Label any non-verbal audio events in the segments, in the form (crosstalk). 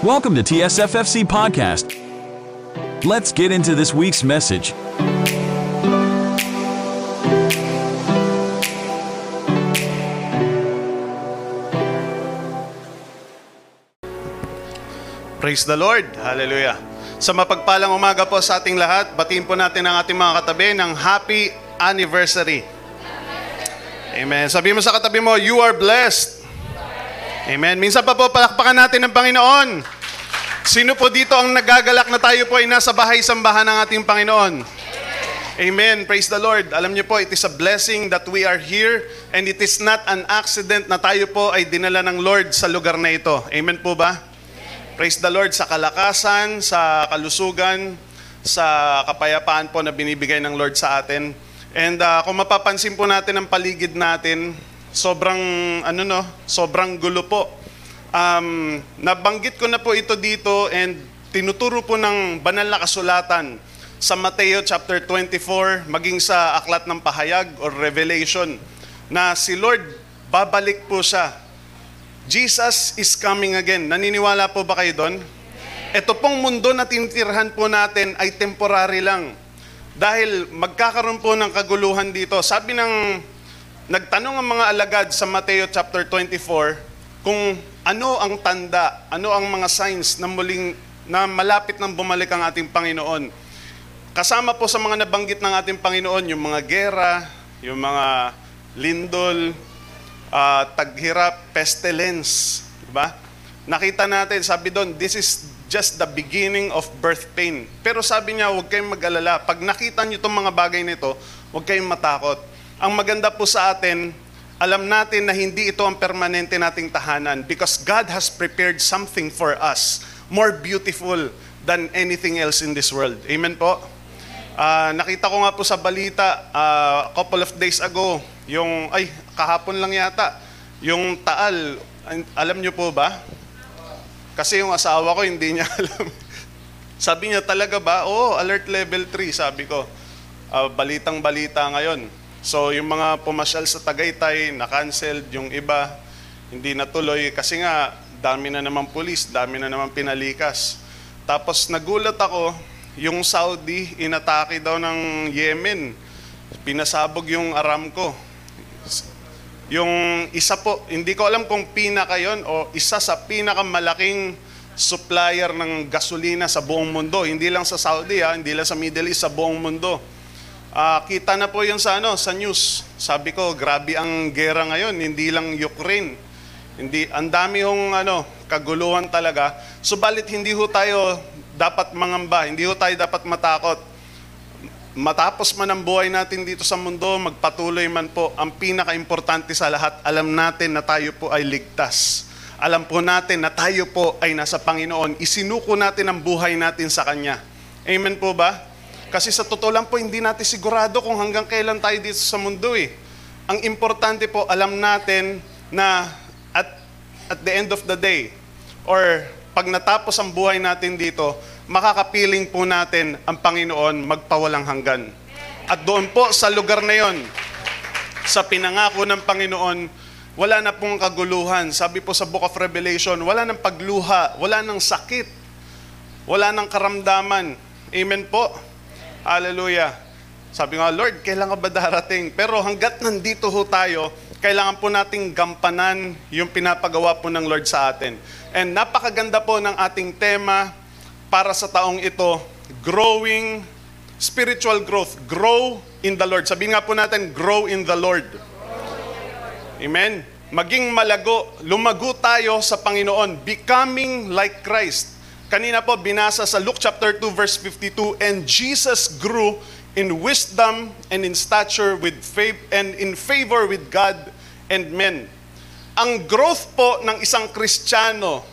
Welcome to TSFFC Podcast. Let's get into this week's message. Praise the Lord. Hallelujah. Sa mapagpalang umaga po sa ating lahat, batiin po natin ang ating mga katabi ng happy anniversary. Amen. Sabi mo sa katabi mo, you are blessed. Amen. Minsan pa po, palakpakan natin ng Panginoon. Sino po dito ang nagagalak na tayo po ay nasa bahay-sambahan ng ating Panginoon? Amen. Praise the Lord. Alam niyo po, it is a blessing that we are here and it is not an accident na tayo po ay dinala ng Lord sa lugar na ito. Amen po ba? Praise the Lord sa kalakasan, sa kalusugan, sa kapayapaan po na binibigay ng Lord sa atin. And uh, kung mapapansin po natin ang paligid natin, sobrang ano no, sobrang gulo po. Um, nabanggit ko na po ito dito and tinuturo po ng banal na kasulatan sa Mateo chapter 24 maging sa aklat ng pahayag or revelation na si Lord babalik po siya Jesus is coming again. Naniniwala po ba kayo doon? Ito pong mundo na tinitirhan po natin ay temporary lang. Dahil magkakaroon po ng kaguluhan dito. Sabi ng, nagtanong ang mga alagad sa Mateo chapter 24 kung ano ang tanda, ano ang mga signs na muling, na malapit nang bumalik ang ating Panginoon. Kasama po sa mga nabanggit ng ating Panginoon, yung mga gera, yung mga lindol, uh, taghirap, pestilence. Diba? Nakita natin, sabi doon, this is just the beginning of birth pain. Pero sabi niya, huwag kayong mag-alala. Pag nakita niyo itong mga bagay nito, huwag kayong matakot. Ang maganda po sa atin, alam natin na hindi ito ang permanente nating tahanan because God has prepared something for us more beautiful than anything else in this world. Amen po? Uh, nakita ko nga po sa balita uh, a couple of days ago, yung, ay, kahapon lang yata, yung Taal, alam niyo po ba? Kasi yung asawa ko, hindi niya (laughs) alam. sabi niya talaga ba? Oh, alert level 3, sabi ko. Uh, balitang balita ngayon. So, yung mga pumasyal sa Tagaytay, na-cancelled, yung iba, hindi natuloy. Kasi nga, dami na naman pulis, dami na naman pinalikas. Tapos nagulat ako, yung Saudi, inatake daw ng Yemen. Pinasabog yung Aramco. Yung isa po, hindi ko alam kung pinaka yon o isa sa pinakamalaking supplier ng gasolina sa buong mundo. Hindi lang sa Saudi, ha? hindi lang sa Middle East, sa buong mundo. Uh, kita na po yun sa, ano, sa news. Sabi ko, grabe ang gera ngayon, hindi lang Ukraine. Hindi, ang dami hong ano, kaguluhan talaga. Subalit hindi ho tayo dapat mangamba, hindi ho tayo dapat matakot matapos man ang buhay natin dito sa mundo, magpatuloy man po, ang pinaka-importante sa lahat, alam natin na tayo po ay ligtas. Alam po natin na tayo po ay nasa Panginoon. Isinuko natin ang buhay natin sa Kanya. Amen po ba? Kasi sa totoo lang po, hindi natin sigurado kung hanggang kailan tayo dito sa mundo eh. Ang importante po, alam natin na at, at the end of the day, or pag natapos ang buhay natin dito, makakapiling po natin ang Panginoon magpawalang hanggan. At doon po sa lugar na yon, sa pinangako ng Panginoon, wala na pong kaguluhan. Sabi po sa Book of Revelation, wala nang pagluha, wala nang sakit, wala nang karamdaman. Amen po. Hallelujah. Sabi nga, Lord, kailan ka ba darating? Pero hanggat nandito ho tayo, kailangan po nating gampanan yung pinapagawa po ng Lord sa atin. And napakaganda po ng ating tema, para sa taong ito, growing spiritual growth. Grow in the Lord. Sabihin nga po natin, grow in the Lord. Amen. Maging malago, lumago tayo sa Panginoon, becoming like Christ. Kanina po binasa sa Luke chapter 2 verse 52, and Jesus grew in wisdom and in stature with faith and in favor with God and men. Ang growth po ng isang Kristiyano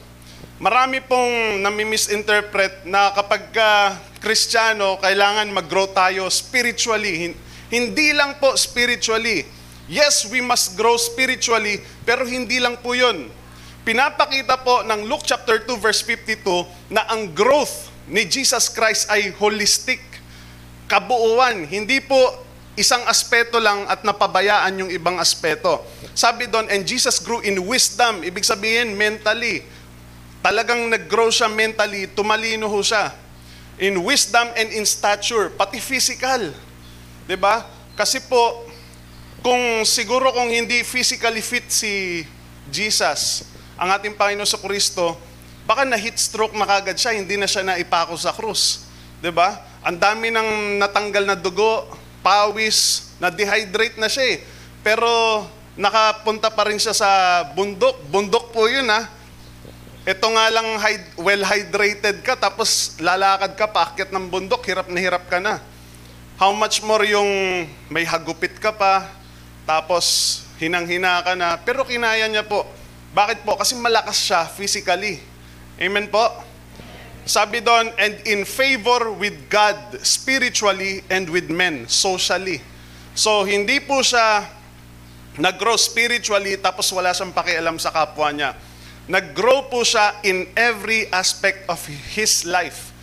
Marami pong nami-misinterpret na kapag ka Kristiyano, kailangan mag-grow tayo spiritually. Hindi lang po spiritually. Yes, we must grow spiritually, pero hindi lang po yun. Pinapakita po ng Luke chapter 2 verse 52 na ang growth ni Jesus Christ ay holistic, kabuuan. Hindi po isang aspeto lang at napabayaan yung ibang aspeto. Sabi doon, and Jesus grew in wisdom, ibig sabihin mentally, talagang nag-grow siya mentally, tumalino ho siya. In wisdom and in stature, pati physical. ba? Kasi po, kung siguro kung hindi physically fit si Jesus, ang ating Panginoon sa Kristo, baka na heat stroke na kagad siya, hindi na siya naipako sa krus. 'Di ba? Ang dami ng natanggal na dugo, pawis, na-dehydrate na siya eh. Pero nakapunta pa rin siya sa bundok. Bundok po yun ah. Ito nga lang hyd- well-hydrated ka, tapos lalakad ka paakyat ng bundok, hirap na hirap ka na. How much more yung may hagupit ka pa, tapos hinang-hina ka na, pero kinaya niya po. Bakit po? Kasi malakas siya physically. Amen po? Sabi doon, and in favor with God spiritually and with men socially. So, hindi po siya nag-grow spiritually tapos wala siyang pakialam sa kapwa niya. Nag-grow po siya in every aspect of his life.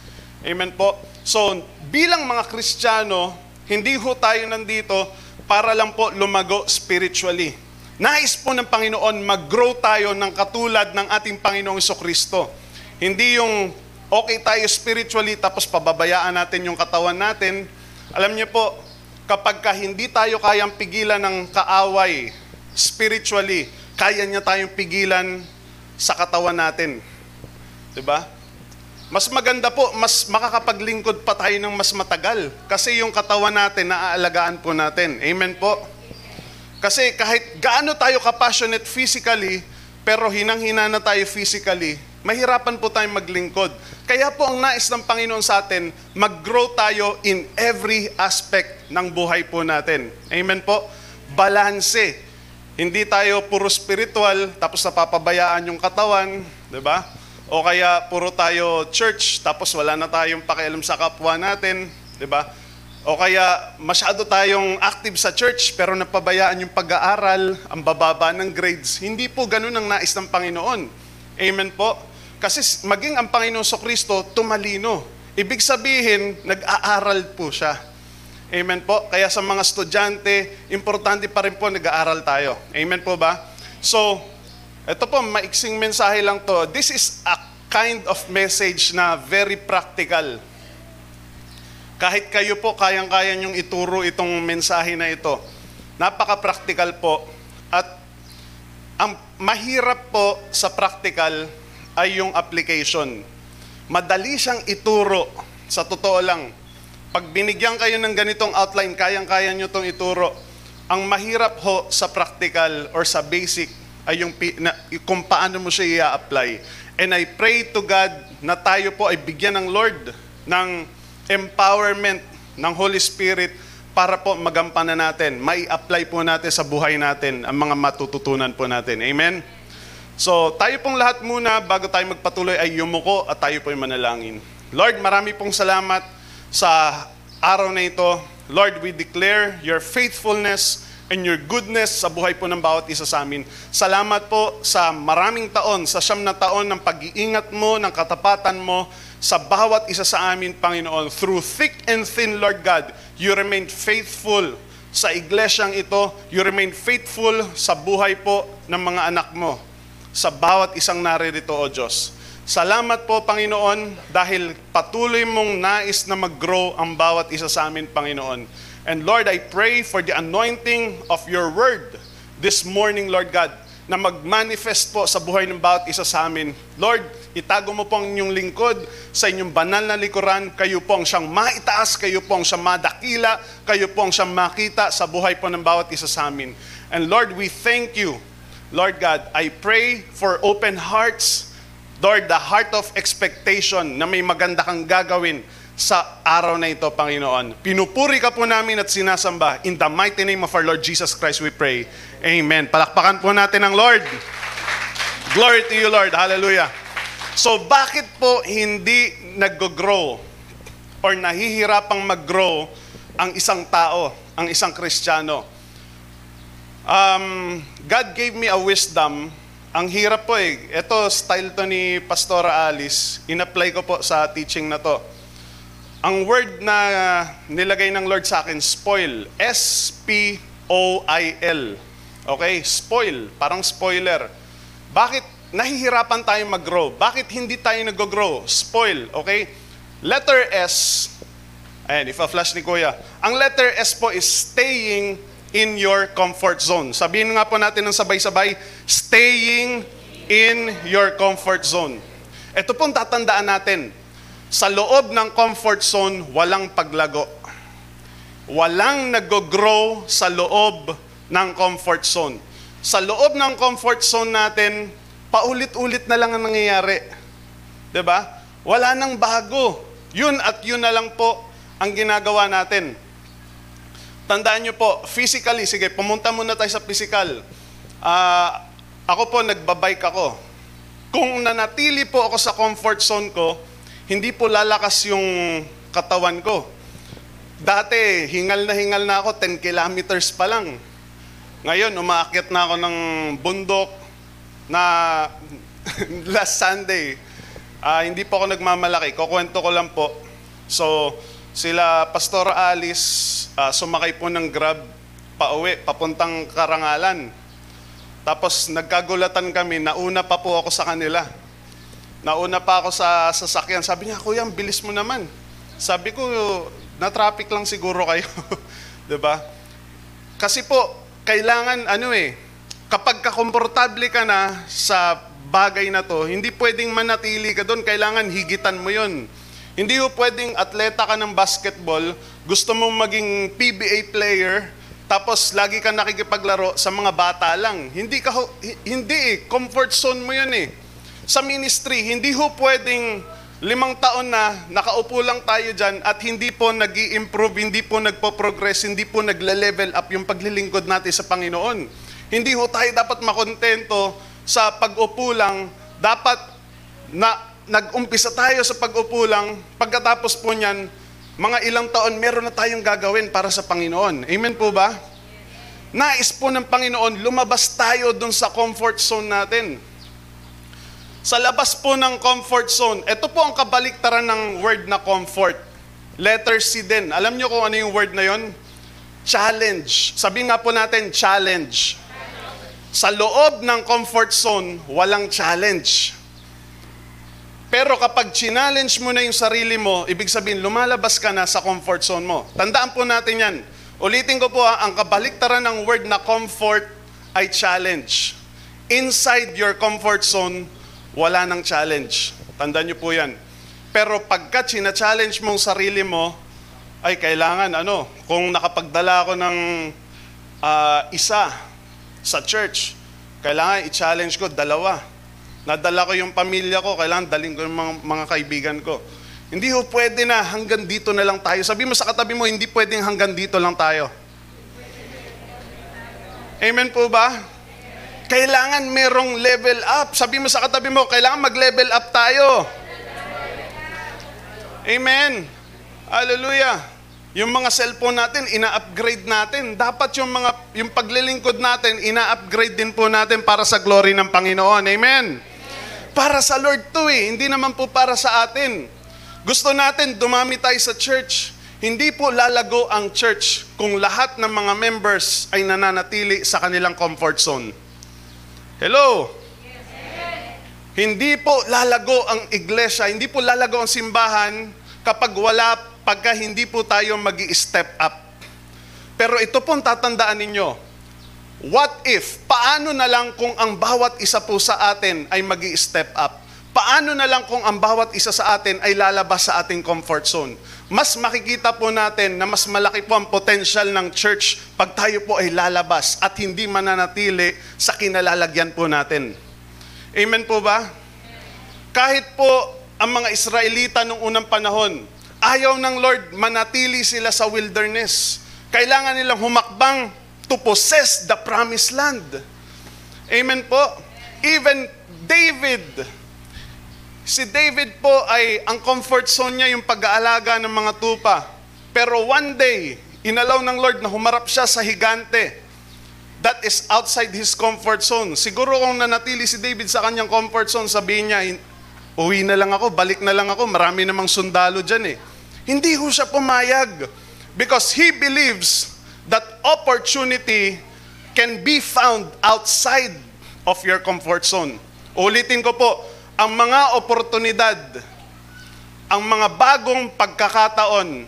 Amen po? So, bilang mga Kristiyano, hindi ho tayo nandito para lang po lumago spiritually. Nais po ng Panginoon mag-grow tayo ng katulad ng ating Panginoong Kristo. Hindi yung okay tayo spiritually tapos pababayaan natin yung katawan natin. Alam niyo po, kapag ka hindi tayo kayang pigilan ng kaaway spiritually, kaya niya tayong pigilan sa katawan natin. 'Di ba? Mas maganda po, mas makakapaglingkod pa tayo ng mas matagal kasi yung katawan natin naaalagaan po natin. Amen po. Kasi kahit gaano tayo kapassionate physically, pero hinang-hina na tayo physically, mahirapan po tayong maglingkod. Kaya po ang nais ng Panginoon sa atin, mag-grow tayo in every aspect ng buhay po natin. Amen po? Balanse. Hindi tayo puro spiritual, tapos napapabayaan yung katawan, di ba? O kaya puro tayo church, tapos wala na tayong pakialam sa kapwa natin, di ba? O kaya masyado tayong active sa church pero napabayaan yung pag-aaral, ang bababa ng grades. Hindi po ganun ang nais ng Panginoon. Amen po? Kasi maging ang Panginoon so Kristo, tumalino. Ibig sabihin, nag-aaral po siya. Amen po? Kaya sa mga estudyante, importante pa rin po nag-aaral tayo. Amen po ba? So, ito po, maiksing mensahe lang to. This is a kind of message na very practical. Kahit kayo po, kayang-kaya niyong ituro itong mensahe na ito. Napaka-practical po. At ang mahirap po sa practical ay yung application. Madali siyang ituro. Sa totoo lang. Pag binigyan kayo ng ganitong outline, kayang-kaya niyo itong ituro. Ang mahirap ho sa practical or sa basic ay yung na, kung paano mo siya i-apply. And I pray to God na tayo po ay bigyan ng Lord ng empowerment ng Holy Spirit para po magampanan natin, mai apply po natin sa buhay natin ang mga matututunan po natin. Amen? So, tayo pong lahat muna, bago tayo magpatuloy, ay yumuko at tayo po ay manalangin. Lord, marami pong salamat sa araw na ito. Lord, we declare your faithfulness and your goodness sa buhay po ng bawat isa sa amin. Salamat po sa maraming taon, sa siyam na taon ng pag-iingat mo, ng katapatan mo sa bawat isa sa amin, Panginoon. Through thick and thin, Lord God, you remain faithful sa iglesyang ito. You remain faithful sa buhay po ng mga anak mo. Sa bawat isang naririto, O Diyos. Salamat po, Panginoon, dahil patuloy mong nais na mag-grow ang bawat isa sa amin, Panginoon. And Lord, I pray for the anointing of your word this morning, Lord God, na mag-manifest po sa buhay ng bawat isa sa amin. Lord, itago mo po ang inyong lingkod sa inyong banal na likuran. Kayo po ang siyang maitaas, kayo po ang siyang madakila, kayo po ang siyang makita sa buhay po ng bawat isa sa amin. And Lord, we thank you. Lord God, I pray for open hearts. Lord, the heart of expectation na may maganda kang gagawin sa araw na ito, Panginoon. Pinupuri ka po namin at sinasamba. In the mighty name of our Lord Jesus Christ we pray. Amen. Palakpakan po natin ang Lord. Glory to you, Lord. Hallelujah. So, bakit po hindi nag-grow or nahihirapang mag-grow ang isang tao, ang isang Kristiyano? Um, God gave me a wisdom. Ang hirap po eh. Ito, style to ni Pastora Alice. In-apply ko po sa teaching na to. Ang word na nilagay ng Lord sa akin, spoil. S-P-O-I-L. Okay? Spoil. Parang spoiler. Bakit nahihirapan tayong mag-grow? Bakit hindi tayo nag-grow? Spoil, okay? Letter S, ayan, ifa-flash ni Kuya. Ang letter S po is staying in your comfort zone. Sabihin nga po natin ng sabay-sabay, staying in your comfort zone. Ito pong tatandaan natin. Sa loob ng comfort zone, walang paglago. Walang nag-grow sa loob ng comfort zone. Sa loob ng comfort zone natin, paulit-ulit na lang ang nangyayari. ba? Wala nang bago. Yun at yun na lang po ang ginagawa natin. Tandaan nyo po, physically, sige, pumunta muna tayo sa physical. Ah, ako po, nagbabike ako. Kung nanatili po ako sa comfort zone ko, hindi po lalakas yung katawan ko. Dati, hingal na hingal na ako, 10 kilometers pa lang. Ngayon, umaakyat na ako ng bundok na (laughs) last Sunday. Ah, hindi po ako nagmamalaki. Kukwento ko lang po. So, sila Pastor Alice, ah, sumakay po ng grab pauwi, papuntang Karangalan. Tapos nagkagulatan kami, nauna pa po ako sa kanila. Nauna pa ako sa sasakyan. Sabi niya, Kuya, bilis mo naman. Sabi ko, na-traffic lang siguro kayo. (laughs) ba? Kasi po, kailangan ano eh, kapag kakomportable ka na sa bagay na to, hindi pwedeng manatili ka doon, kailangan higitan mo yon. Hindi ho pwedeng atleta ka ng basketball, gusto mong maging PBA player, tapos lagi ka nakikipaglaro sa mga bata lang. Hindi ka hindi eh, comfort zone mo yun eh. Sa ministry, hindi ho pwedeng limang taon na nakaupo lang tayo dyan at hindi po nag improve hindi po nagpo-progress, hindi po nagle-level up yung paglilingkod natin sa Panginoon. Hindi ho tayo dapat makontento sa pag-upo lang. Dapat na nag-umpisa tayo sa pag-upo lang, pagkatapos po niyan, mga ilang taon meron na tayong gagawin para sa Panginoon. Amen po ba? Nais po ng Panginoon, lumabas tayo dun sa comfort zone natin. Sa labas po ng comfort zone, ito po ang kabaliktaran ng word na comfort. Letter C din. Alam niyo kung ano yung word na yon? Challenge. Sabi nga po natin, challenge. Sa loob ng comfort zone, walang challenge. Pero kapag challenge mo na yung sarili mo, ibig sabihin, lumalabas ka na sa comfort zone mo. Tandaan po natin yan. Ulitin ko po ha, ang kabaliktaran ng word na comfort ay challenge. Inside your comfort zone, wala nang challenge. Tandaan niyo po yan. Pero pagka china-challenge mong sarili mo, ay kailangan ano, kung nakapagdala ako ng ah, isa sa church, kailangan i-challenge ko dalawa. Nadala ko yung pamilya ko, kailangan daling ko yung mga, mga kaibigan ko. Hindi ho pwede na hanggang dito na lang tayo. Sabi mo sa katabi mo, hindi pwedeng hanggang dito lang tayo. Amen po ba? Kailangan merong level up. Sabi mo sa katabi mo, kailangan mag-level up tayo. Amen. Hallelujah. Yung mga cellphone natin, ina-upgrade natin. Dapat yung mga yung paglilingkod natin, ina-upgrade din po natin para sa glory ng Panginoon. Amen. Para sa Lord to eh, hindi naman po para sa atin. Gusto natin dumami tayo sa church. Hindi po lalago ang church kung lahat ng mga members ay nananatili sa kanilang comfort zone. Hello? Hindi po lalago ang iglesia, hindi po lalago ang simbahan kapag wala, pagka hindi po tayo mag step up. Pero ito pong tatandaan ninyo, what if, paano na lang kung ang bawat isa po sa atin ay mag step up? Paano na lang kung ang bawat isa sa atin ay lalabas sa ating comfort zone? Mas makikita po natin na mas malaki po ang potential ng church pag tayo po ay lalabas at hindi mananatili sa kinalalagyan po natin. Amen po ba? Kahit po ang mga Israelita nung unang panahon, ayaw ng Lord manatili sila sa wilderness. Kailangan nilang humakbang to possess the promised land. Amen po. Even David, si David po ay ang comfort zone niya yung pag-aalaga ng mga tupa. Pero one day, inalaw ng Lord na humarap siya sa higante that is outside his comfort zone. Siguro kung nanatili si David sa kanyang comfort zone, sabihin niya, "Hin- uwi na lang ako, balik na lang ako, marami namang sundalo dyan eh. Hindi ho siya pumayag because he believes that opportunity can be found outside of your comfort zone. Ulitin ko po, ang mga oportunidad, ang mga bagong pagkakataon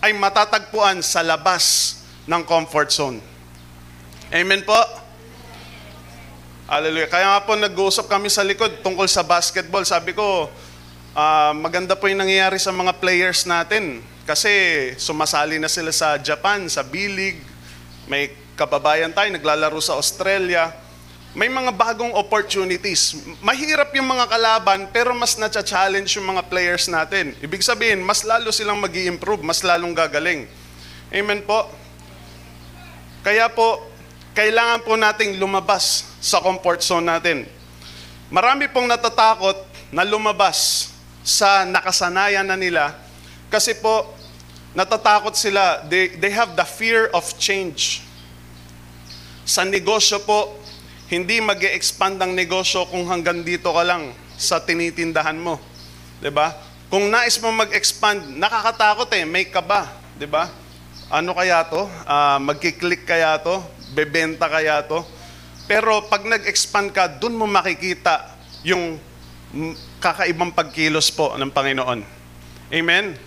ay matatagpuan sa labas ng comfort zone. Amen po? Hallelujah. Kaya nga po nag-uusap kami sa likod tungkol sa basketball. Sabi ko, ah, maganda po yung nangyayari sa mga players natin. Kasi sumasali na sila sa Japan, sa B-League. May kababayan tayo, naglalaro sa Australia. May mga bagong opportunities. Mahirap yung mga kalaban, pero mas na-challenge yung mga players natin. Ibig sabihin, mas lalo silang mag improve mas lalong gagaling. Amen po? Kaya po, kailangan po nating lumabas sa comfort zone natin. Marami pong natatakot na lumabas sa nakasanayan na nila kasi po natatakot sila. They, they have the fear of change. Sa negosyo po, hindi mag expand ang negosyo kung hanggang dito ka lang sa tinitindahan mo. 'Di ba? Kung nais mo mag-expand, nakakatakot eh, may kaba, 'di ba? Ano kaya to? Ah, magki-click kaya to? Bebenta kaya to? Pero pag nag-expand ka, dun mo makikita yung kakaibang pagkilos po ng Panginoon. Amen?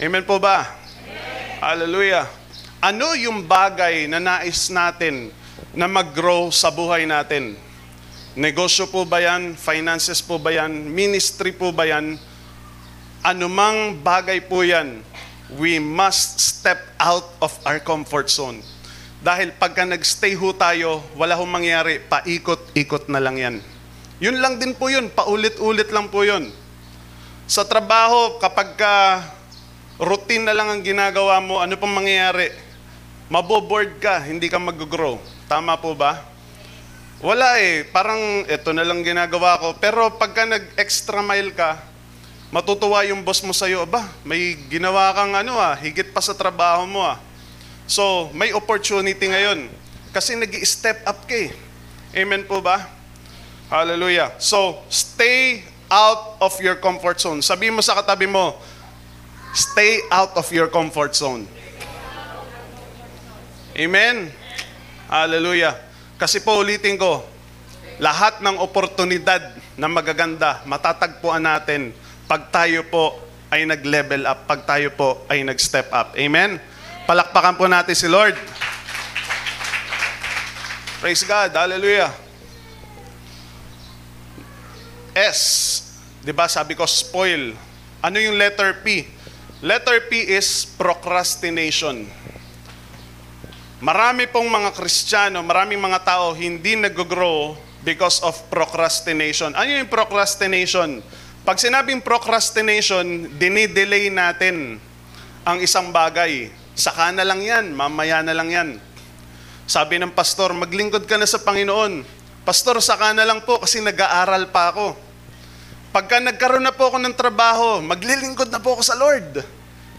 Amen po ba? Hallelujah. Ano yung bagay na nais natin na mag-grow sa buhay natin? Negosyo po ba yan? Finances po ba yan? Ministry po ba yan? Anumang bagay po yan, we must step out of our comfort zone. Dahil pagka nagstay ho tayo, wala hong mangyari, paikot-ikot na lang yan. Yun lang din po yun, paulit-ulit lang po yun. Sa trabaho, kapag ka routine na lang ang ginagawa mo, ano pong mangyayari? Maboboard ka, hindi ka mag-grow. Tama po ba? Wala eh, parang ito na lang ginagawa ko. Pero pagka nag-extra mile ka, matutuwa yung boss mo sa'yo, ba, may ginawa kang ano ah, higit pa sa trabaho mo ah. So, may opportunity ngayon. Kasi nag step up ka eh. Amen po ba? Hallelujah. So, stay out of your comfort zone. Sabi mo sa katabi mo, stay out of your comfort zone. Amen? Hallelujah. Kasi po ulitin ko, lahat ng oportunidad na magaganda, matatagpuan natin pag tayo po ay nag-level up, pag tayo po ay nag-step up. Amen? Palakpakan po natin si Lord. Praise God. Hallelujah. S. Di ba sabi ko spoil. Ano yung letter P? Letter P is procrastination. Marami pong mga Kristiyano, maraming mga tao hindi nag-grow because of procrastination. Ano yung procrastination? Pag sinabing procrastination, dinidelay natin ang isang bagay. Saka na lang yan, mamaya na lang yan. Sabi ng pastor, maglingkod ka na sa Panginoon. Pastor, saka na lang po kasi nag-aaral pa ako. Pagka nagkaroon na po ako ng trabaho, maglilingkod na po ako sa Lord.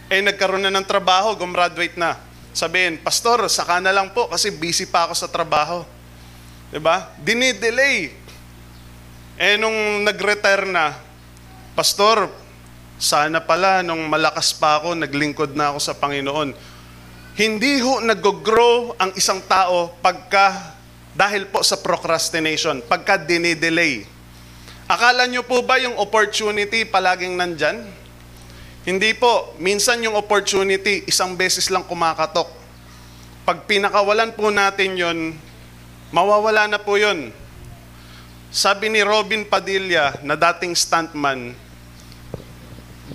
Eh, nagkaroon na ng trabaho, gumraduate na. Sabihin, Pastor, saka na lang po kasi busy pa ako sa trabaho. ba? Dinidelay. Eh, nung nag-retire na, Pastor, sana pala nung malakas pa ako, naglingkod na ako sa Panginoon. Hindi ho nag-grow ang isang tao pagka, dahil po sa procrastination, pagka dinidelay. Akala nyo po ba yung opportunity palaging nandyan? Hindi po. Minsan yung opportunity, isang beses lang kumakatok. Pag pinakawalan po natin yon, mawawala na po yon. Sabi ni Robin Padilla, na dating stuntman,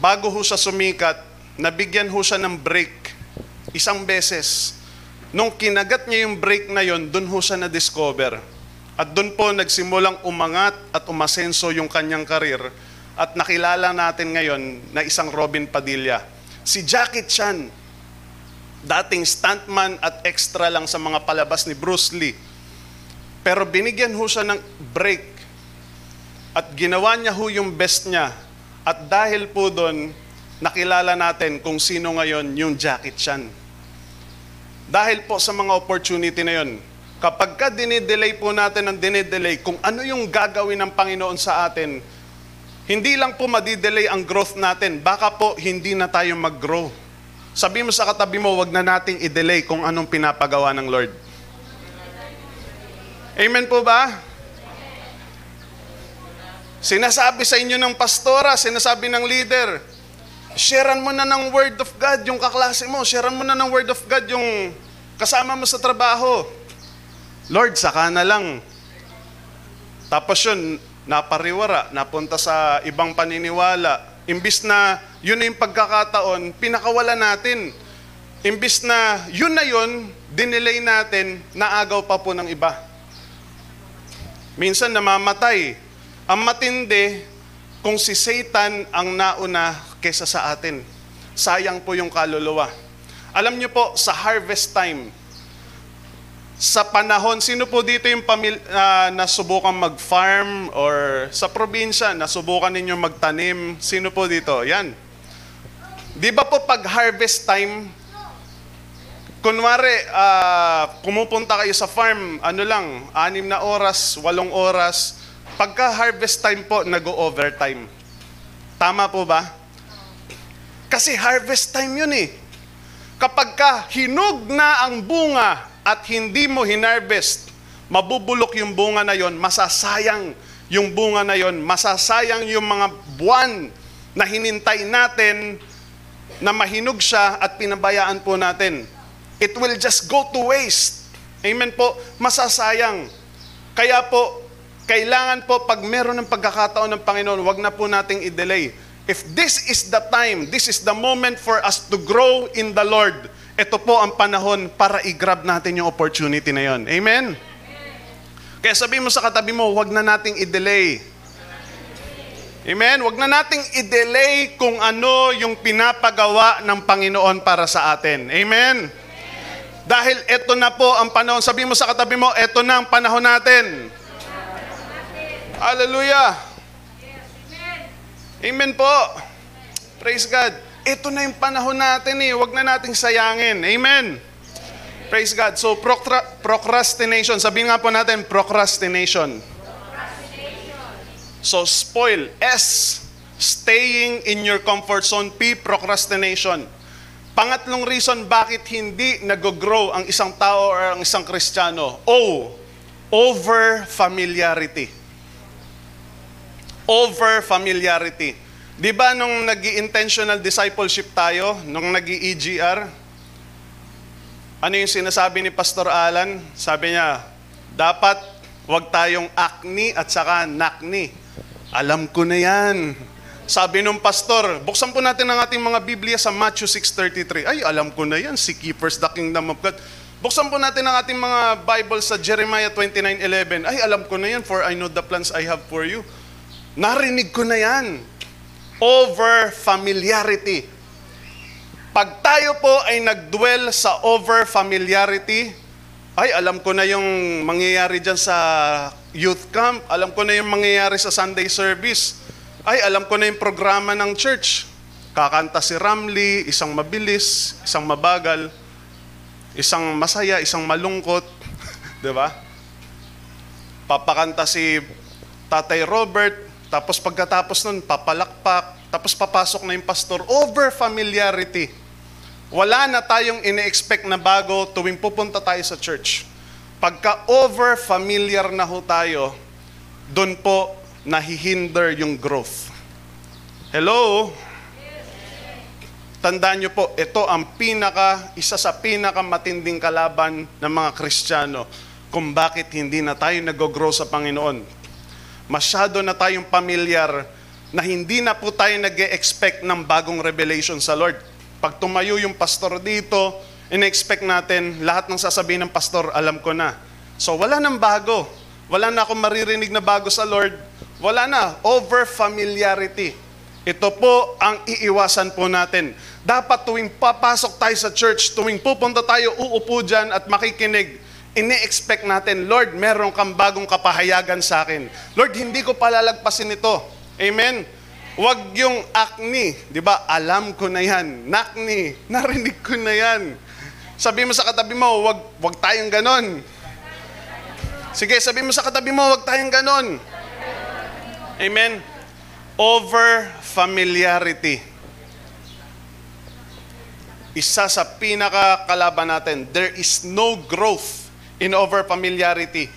bago ho siya sumikat, nabigyan ho siya ng break isang beses. Nung kinagat niya yung break na yon, dun ho siya na-discover. At dun po nagsimulang umangat at umasenso yung kanyang karir. At nakilala natin ngayon na isang Robin Padilla. Si Jackie Chan, dating stuntman at extra lang sa mga palabas ni Bruce Lee. Pero binigyan ho siya ng break. At ginawa niya ho yung best niya. At dahil po doon, nakilala natin kung sino ngayon yung Jackie Chan. Dahil po sa mga opportunity na yun, kapag ka dinidelay po natin ang dinidelay, kung ano yung gagawin ng Panginoon sa atin, hindi lang po madidelay ang growth natin, baka po hindi na tayo mag-grow. Sabi mo sa katabi mo, wag na nating i-delay kung anong pinapagawa ng Lord. Amen po ba? Sinasabi sa inyo ng pastora, sinasabi ng leader, sharean mo na ng word of God yung kaklase mo, sharean mo na ng word of God yung kasama mo sa trabaho. Lord, saka na lang. Tapos yun, napariwara, napunta sa ibang paniniwala. Imbis na yun na yung pagkakataon, pinakawala natin. Imbis na yun na yun, dinelay natin, naagaw pa po ng iba. Minsan namamatay. Ang matindi, kung si Satan ang nauna kesa sa atin. Sayang po yung kaluluwa. Alam niyo po, sa harvest time, sa panahon, sino po dito yung pamil- uh, nasubukan mag-farm or sa probinsya, nasubukan ninyo magtanim? Sino po dito? Yan. Di ba po pag harvest time, kunwari, uh, pumupunta kayo sa farm, ano lang, anim na oras, walong oras, pagka harvest time po, nag-overtime. Tama po ba? Kasi harvest time yun eh. Kapag ka hinog na ang bunga at hindi mo hinarvest, mabubulok yung bunga na yon, masasayang yung bunga na yon, masasayang yung mga buwan na hinintay natin na mahinog siya at pinabayaan po natin. It will just go to waste. Amen po, masasayang. Kaya po, kailangan po pag meron ng pagkakataon ng Panginoon, wag na po nating i-delay. If this is the time, this is the moment for us to grow in the Lord, ito po ang panahon para i-grab natin yung opportunity na yon. Amen? Kaya sabi mo sa katabi mo, wag na nating i-delay. Amen? Wag na nating i-delay kung ano yung pinapagawa ng Panginoon para sa atin. Amen? Dahil ito na po ang panahon. Sabi mo sa katabi mo, ito na ang panahon natin. Hallelujah. Amen po. Praise God. Ito na yung panahon natin eh. Huwag na nating sayangin. Amen. Praise God. So, procra- procrastination. Sabihin nga po natin, procrastination. So, spoil. S, staying in your comfort zone. P, procrastination. Pangatlong reason bakit hindi nag-grow ang isang tao or ang isang Kristiyano. O, over familiarity. Over familiarity. Di ba nung nag intentional discipleship tayo, nung nag egr ano yung sinasabi ni Pastor Alan? Sabi niya, dapat wag tayong acne at saka nakni. Alam ko na yan. Sabi nung pastor, buksan po natin ang ating mga Biblia sa Matthew 6.33. Ay, alam ko na yan, si Keepers the Kingdom of God. Buksan po natin ang ating mga Bible sa Jeremiah 29.11. Ay, alam ko na yan, for I know the plans I have for you. Narinig ko na yan. Over familiarity. Pag tayo po ay nagdwell sa over familiarity, ay, alam ko na yung mangyayari dyan sa youth camp. Alam ko na yung mangyayari sa Sunday service ay, alam ko na yung programa ng church. Kakanta si Ramli, isang mabilis, isang mabagal, isang masaya, isang malungkot. (laughs) Di ba? Papakanta si Tatay Robert, tapos pagkatapos nun, papalakpak, tapos papasok na yung pastor. Over familiarity. Wala na tayong ine-expect na bago tuwing pupunta tayo sa church. Pagka over familiar na ho tayo, doon po nahihinder yung growth. Hello? Tandaan nyo po, ito ang pinaka, isa sa pinaka matinding kalaban ng mga Kristiyano kung bakit hindi na tayo nag-grow sa Panginoon. Masyado na tayong pamilyar na hindi na po tayo nag expect ng bagong revelation sa Lord. Pag tumayo yung pastor dito, in-expect natin, lahat ng sasabihin ng pastor, alam ko na. So wala nang bago. Wala na akong maririnig na bago sa Lord wala na. Over familiarity. Ito po ang iiwasan po natin. Dapat tuwing papasok tayo sa church, tuwing pupunta tayo, uupo dyan at makikinig, ini-expect natin, Lord, meron kang bagong kapahayagan sa akin. Lord, hindi ko palalagpasin ito. Amen? Huwag yung acne, di ba? Alam ko na yan. Nakni, narinig ko na yan. Sabi mo sa katabi mo, wag, wag tayong ganon. Sige, sabi mo sa katabi mo, wag tayong ganon. Amen? Over familiarity. Isa sa pinakakalaban natin, there is no growth in over familiarity.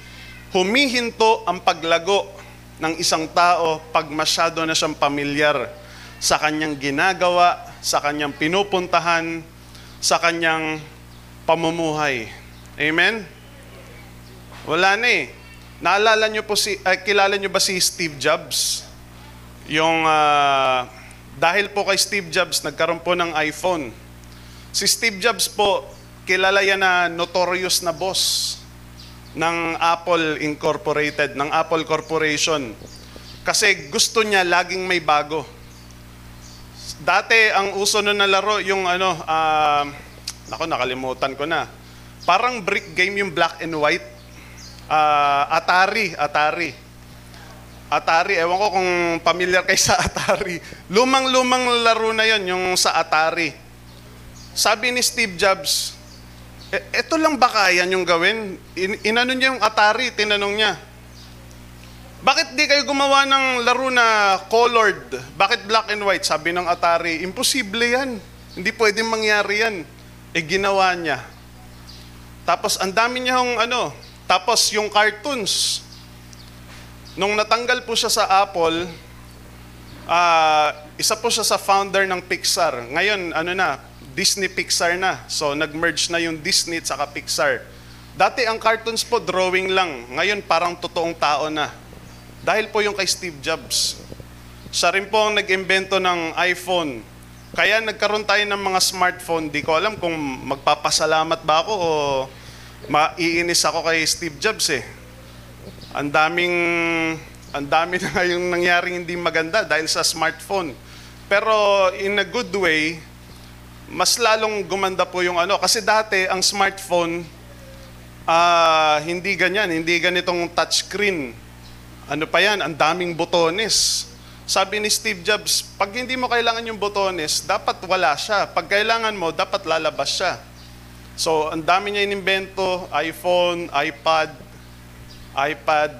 Humihinto ang paglago ng isang tao pag masyado na siyang pamilyar sa kanyang ginagawa, sa kanyang pinupuntahan, sa kanyang pamumuhay. Amen? Wala na eh. Naalala niyo po si, ay, kilala niyo ba si Steve Jobs? Yung, ah, dahil po kay Steve Jobs, nagkaroon po ng iPhone. Si Steve Jobs po, kilala yan na notorious na boss ng Apple Incorporated, ng Apple Corporation. Kasi gusto niya laging may bago. Dati ang uso nun na laro yung ano, ah, nako nakalimutan ko na. Parang brick game yung black and white. Ah, Atari, Atari. Atari, ewan ko kung familiar kay sa Atari. Lumang-lumang laro na yon yung sa Atari. Sabi ni Steve Jobs, e, lang ba kaya yung gawin? In, inano niya yung Atari, tinanong niya. Bakit di kayo gumawa ng laro na colored? Bakit black and white? Sabi ng Atari, imposible yan. Hindi pwedeng mangyari yan. Eh ginawa niya. Tapos ang dami niya yung ano, tapos yung cartoons. Nung natanggal po siya sa Apple, ah, isa po siya sa founder ng Pixar. Ngayon, ano na, Disney Pixar na. So nag-merge na yung Disney at Pixar. Dati ang cartoons po drawing lang. Ngayon parang totoong tao na. Dahil po yung kay Steve Jobs. Siya rin po ang nag-imbento ng iPhone. Kaya nagkaroon tayo ng mga smartphone. Di ko alam kung magpapasalamat ba ako o maiinis ako kay Steve Jobs eh. Ang daming ang dami na (laughs) yung nangyaring hindi maganda dahil sa smartphone. Pero in a good way, mas lalong gumanda po yung ano. Kasi dati, ang smartphone, ah hindi ganyan, hindi ganitong touchscreen. Ano pa yan, ang daming botones. Sabi ni Steve Jobs, pag hindi mo kailangan yung botones, dapat wala siya. Pag kailangan mo, dapat lalabas siya. So, ang dami niya inimbento, iPhone, iPad, iPad,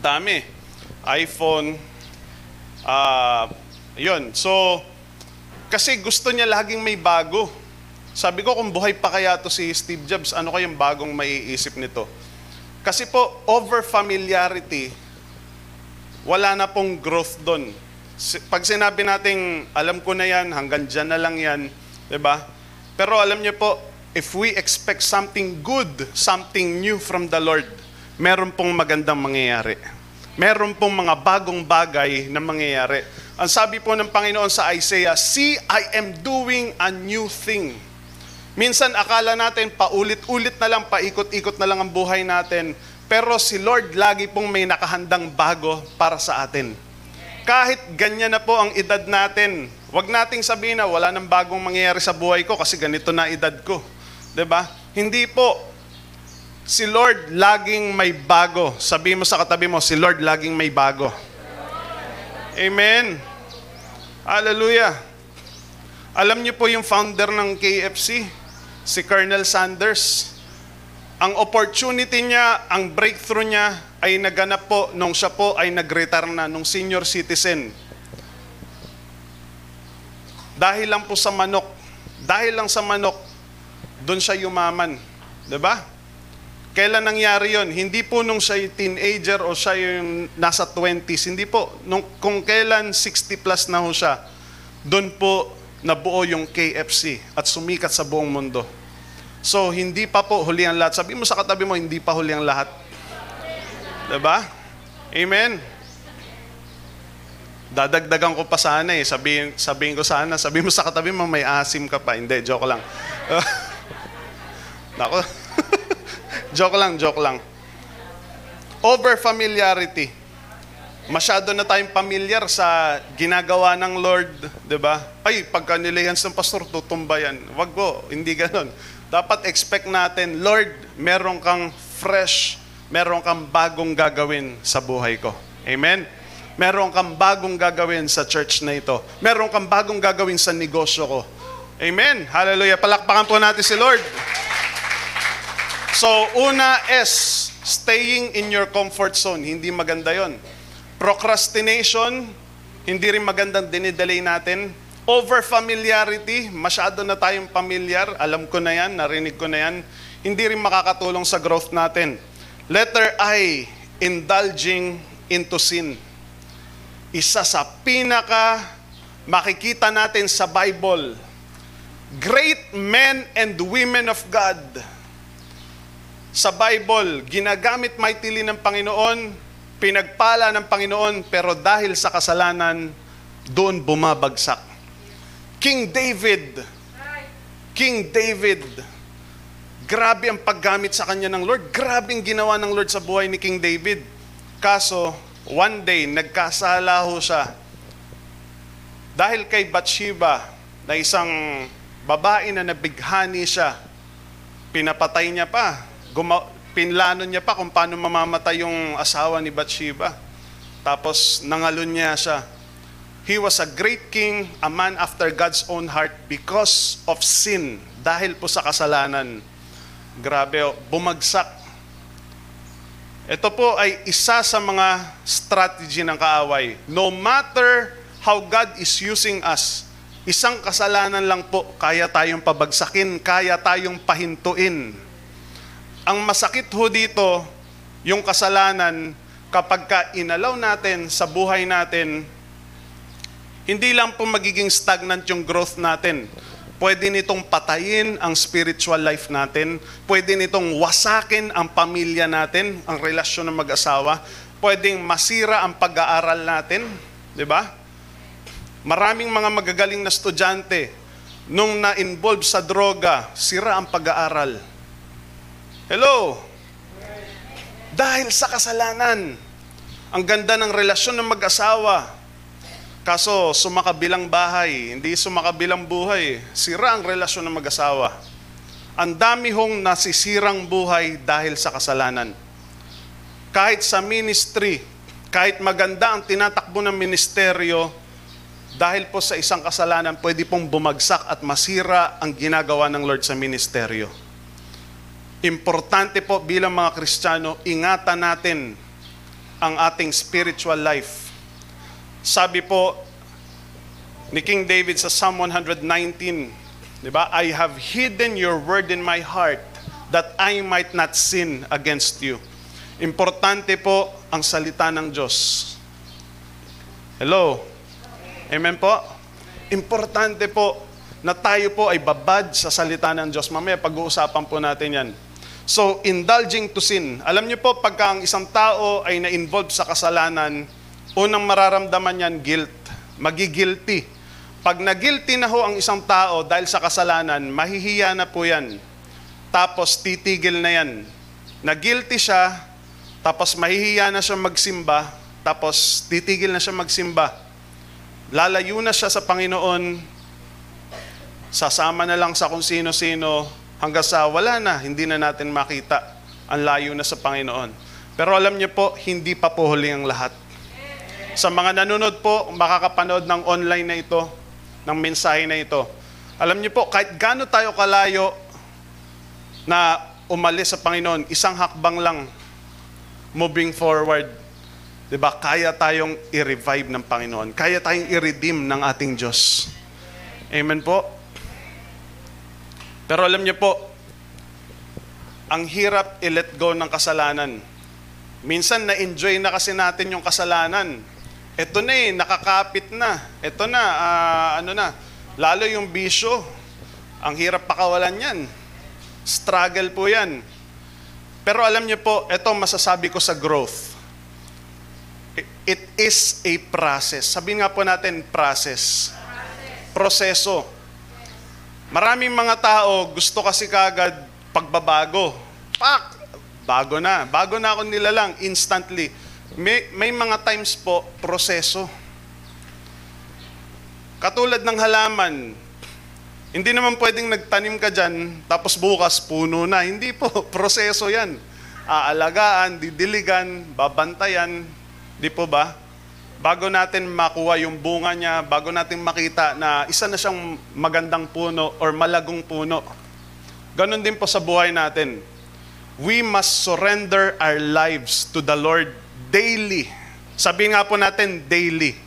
dami. iPhone, ah, yun. So, kasi gusto niya laging may bago. Sabi ko, kung buhay pa kaya to si Steve Jobs, ano kayang bagong maiisip nito? Kasi po, over familiarity, wala na pong growth doon. Pag sinabi nating, alam ko na yan, hanggang dyan na lang yan, ba? Pero alam niyo po, if we expect something good, something new from the Lord, meron pong magandang mangyayari. Meron pong mga bagong bagay na mangyayari. Ang sabi po ng Panginoon sa Isaiah, See, I am doing a new thing. Minsan akala natin paulit-ulit na lang, paikot-ikot na lang ang buhay natin. Pero si Lord lagi pong may nakahandang bago para sa atin. Kahit ganyan na po ang edad natin, wag nating sabihin na wala nang bagong mangyayari sa buhay ko kasi ganito na edad ko. ba? Hindi po. Si Lord laging may bago. Sabi mo sa katabi mo, si Lord laging may bago. Amen. Hallelujah. Alam niyo po yung founder ng KFC, si Colonel Sanders. Ang opportunity niya, ang breakthrough niya ay naganap po nung siya po ay nag-retire na, nung senior citizen. Dahil lang po sa manok, dahil lang sa manok, doon siya yumaman. ba? Kailan nangyari yon? Hindi po nung siya teenager o siya yung nasa 20s. Hindi po. Nung, kung kailan 60 plus na ho siya, doon po nabuo yung KFC at sumikat sa buong mundo. So, hindi pa po huli ang lahat. Sabi mo sa katabi mo, hindi pa huli ang lahat. Diba? Amen? Dadagdagan ko pa sana eh. Sabihin, sabihin ko sana, sabi mo sa katabi mo, may asim ka pa. Hindi, joke lang. (laughs) Nako. (laughs) joke lang, joke lang. Over familiarity. Masyado na tayong pamilyar sa ginagawa ng Lord, 'di ba? Ay, pagka nilihans ng pastor, tutumba yan. Wag po, hindi ganoon. Dapat expect natin, Lord, meron kang fresh, meron kang bagong gagawin sa buhay ko. Amen? Meron kang bagong gagawin sa church na ito. Meron kang bagong gagawin sa negosyo ko. Amen? Hallelujah. Palakpakan po natin si Lord. So, una is staying in your comfort zone. Hindi maganda yon. Procrastination, hindi rin magandang dinidelay natin. Over familiarity, masyado na tayong familiar. Alam ko na yan, narinig ko na yan. Hindi rin makakatulong sa growth natin. Letter I, indulging into sin. Isa sa pinaka makikita natin sa Bible, great men and women of God. Sa Bible, ginagamit mightily ng Panginoon, pinagpala ng Panginoon, pero dahil sa kasalanan, doon bumabagsak. King David, King David, grabe ang paggamit sa kanya ng Lord. Grabe ang ginawa ng Lord sa buhay ni King David. Kaso, one day, nagkasala ho siya. Dahil kay Bathsheba, na isang babae na nabighani siya, pinapatay niya pa. Guma- pinlano niya pa kung paano mamamatay yung asawa ni Bathsheba. Tapos nangalun niya siya. He was a great king, a man after God's own heart because of sin, dahil po sa kasalanan. Grabe, oh, bumagsak. Ito po ay isa sa mga strategy ng kaaway. No matter how God is using us, isang kasalanan lang po, kaya tayong pabagsakin, kaya tayong pahintuin. Ang masakit ho dito, yung kasalanan, kapag ka inalaw natin sa buhay natin, hindi lang po magiging stagnant yung growth natin. Pwede nitong patayin ang spiritual life natin. Pwede nitong wasakin ang pamilya natin, ang relasyon ng mag-asawa. Pwedeng masira ang pag-aaral natin. Di ba? Maraming mga magagaling na estudyante, nung na-involve sa droga, sira ang pag-aaral. Hello? Dahil sa kasalanan, ang ganda ng relasyon ng mag-asawa, Kaso sumakabilang bahay, hindi sumakabilang buhay. Sira ang relasyon ng mag-asawa. Ang dami hong nasisirang buhay dahil sa kasalanan. Kahit sa ministry, kahit maganda ang tinatakbo ng ministeryo, dahil po sa isang kasalanan, pwede pong bumagsak at masira ang ginagawa ng Lord sa ministeryo. Importante po bilang mga Kristiyano, ingatan natin ang ating spiritual life sabi po ni King David sa Psalm 119, di ba? I have hidden your word in my heart that I might not sin against you. Importante po ang salita ng Diyos. Hello? Amen po? Importante po na tayo po ay babad sa salita ng Diyos. Mamaya pag-uusapan po natin yan. So, indulging to sin. Alam niyo po, pagka ang isang tao ay na-involve sa kasalanan, unang mararamdaman yan, guilt. Magigilty. Pag nagilty na ho ang isang tao dahil sa kasalanan, mahihiya na po yan. Tapos titigil na yan. Nagilty siya, tapos mahihiya na siya magsimba, tapos titigil na siya magsimba. Lalayo na siya sa Panginoon, sasama na lang sa kung sino-sino, hanggang sa wala na, hindi na natin makita. Ang layo na sa Panginoon. Pero alam niyo po, hindi pa po huli ang lahat. Sa mga nanonood po, makakapanood ng online na ito, ng mensahe na ito. Alam niyo po, kahit gaano tayo kalayo na umalis sa Panginoon, isang hakbang lang moving forward. 'Di ba? Kaya tayong i-revive ng Panginoon. Kaya tayong i-redeem ng ating Diyos. Amen po. Pero alam niyo po, ang hirap i-let go ng kasalanan. Minsan na-enjoy na kasi natin yung kasalanan. Ito na eh, nakakapit na. Ito na, ah, ano na. Lalo yung bisyo. Ang hirap pakawalan yan. Struggle po yan. Pero alam niyo po, ito masasabi ko sa growth. It is a process. Sabihin nga po natin, process. Proseso. Maraming mga tao gusto kasi kagad pagbabago. Pak! Bago na. Bago na ako nilalang instantly. May, may mga times po, proseso. Katulad ng halaman, hindi naman pwedeng nagtanim ka dyan, tapos bukas puno na. Hindi po, (laughs) proseso yan. Aalagaan, didiligan, babantayan. Di po ba? Bago natin makuha yung bunga niya, bago natin makita na isa na siyang magandang puno or malagong puno. Ganon din po sa buhay natin. We must surrender our lives to the Lord daily. Sabi nga po natin, daily.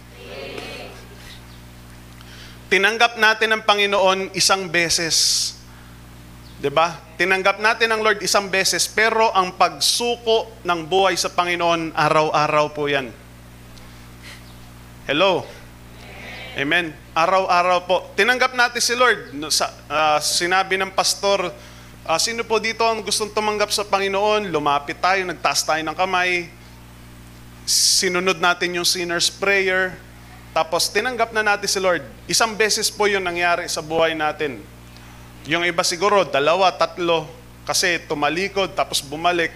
Tinanggap natin ang Panginoon isang beses. 'Di ba? Tinanggap natin ang Lord isang beses, pero ang pagsuko ng buhay sa Panginoon, araw-araw po 'yan. Hello. Amen. Araw-araw po. Tinanggap natin si Lord. Sa, ah, sinabi ng pastor, ah, sino po dito ang gustong tumanggap sa Panginoon? Lumapit tayo, nagtaas tayo ng kamay. Sinunod natin yung sinner's prayer. Tapos tinanggap na natin si Lord. Isang beses po yun nangyari sa buhay natin. Yung iba siguro, dalawa, tatlo, kasi tumalikod tapos bumalik.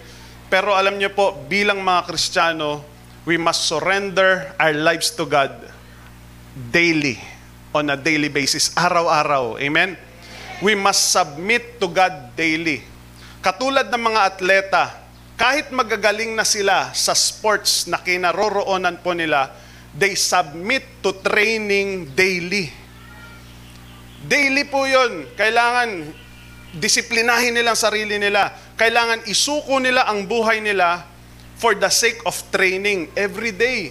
Pero alam niyo po, bilang mga Kristiyano, we must surrender our lives to God daily, on a daily basis, araw-araw. Amen? We must submit to God daily. Katulad ng mga atleta, kahit magagaling na sila sa sports na kinaroroonan po nila, they submit to training daily. Daily po yun. Kailangan disiplinahin nila ang sarili nila. Kailangan isuko nila ang buhay nila for the sake of training every day.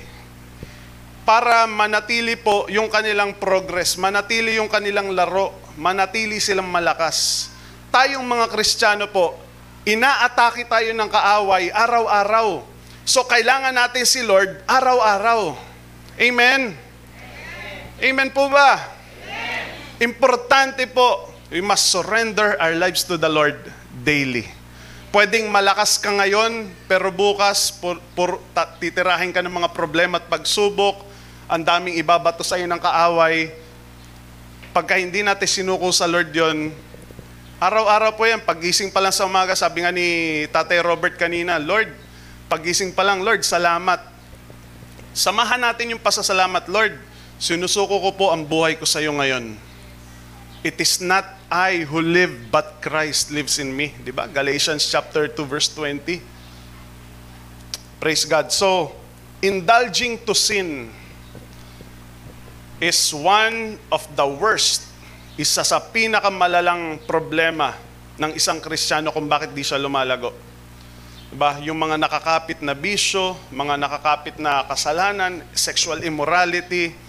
Para manatili po yung kanilang progress, manatili yung kanilang laro, manatili silang malakas. Tayong mga Kristiyano po, inaatake tayo ng kaaway araw-araw. So kailangan natin si Lord araw-araw. Amen? Amen po ba? Importante po, we must surrender our lives to the Lord daily. Pwedeng malakas ka ngayon, pero bukas pur, ta- titirahin ka ng mga problema at pagsubok, ang daming ibabato sa iyo ng kaaway. Pagka hindi natin sinuko sa Lord yon, araw-araw po yan, pagising pa lang sa umaga, sabi nga ni Tatay Robert kanina, Lord, pagising pa lang, Lord, salamat. Samahan natin yung pasasalamat, Lord, sinusuko ko po ang buhay ko sa iyo ngayon. It is not I who live, but Christ lives in me. Di ba? Galatians chapter 2, verse 20. Praise God. So, indulging to sin is one of the worst, isa sa pinakamalalang problema ng isang Kristiyano kung bakit di siya lumalago. Diba? Yung mga nakakapit na bisyo, mga nakakapit na kasalanan, sexual immorality,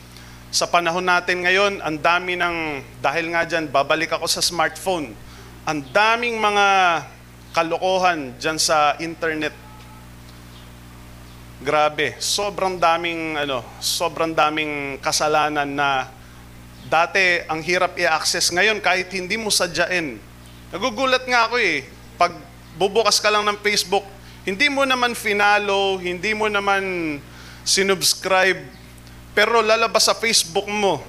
sa panahon natin ngayon, ang dami ng, dahil nga dyan, babalik ako sa smartphone, ang daming mga kalokohan dyan sa internet. Grabe, sobrang daming, ano, sobrang daming kasalanan na dati ang hirap i-access. Ngayon, kahit hindi mo sadyain. Nagugulat nga ako eh. Pag bubukas ka lang ng Facebook, hindi mo naman finalo, hindi mo naman sinubscribe, pero lalabas sa Facebook mo.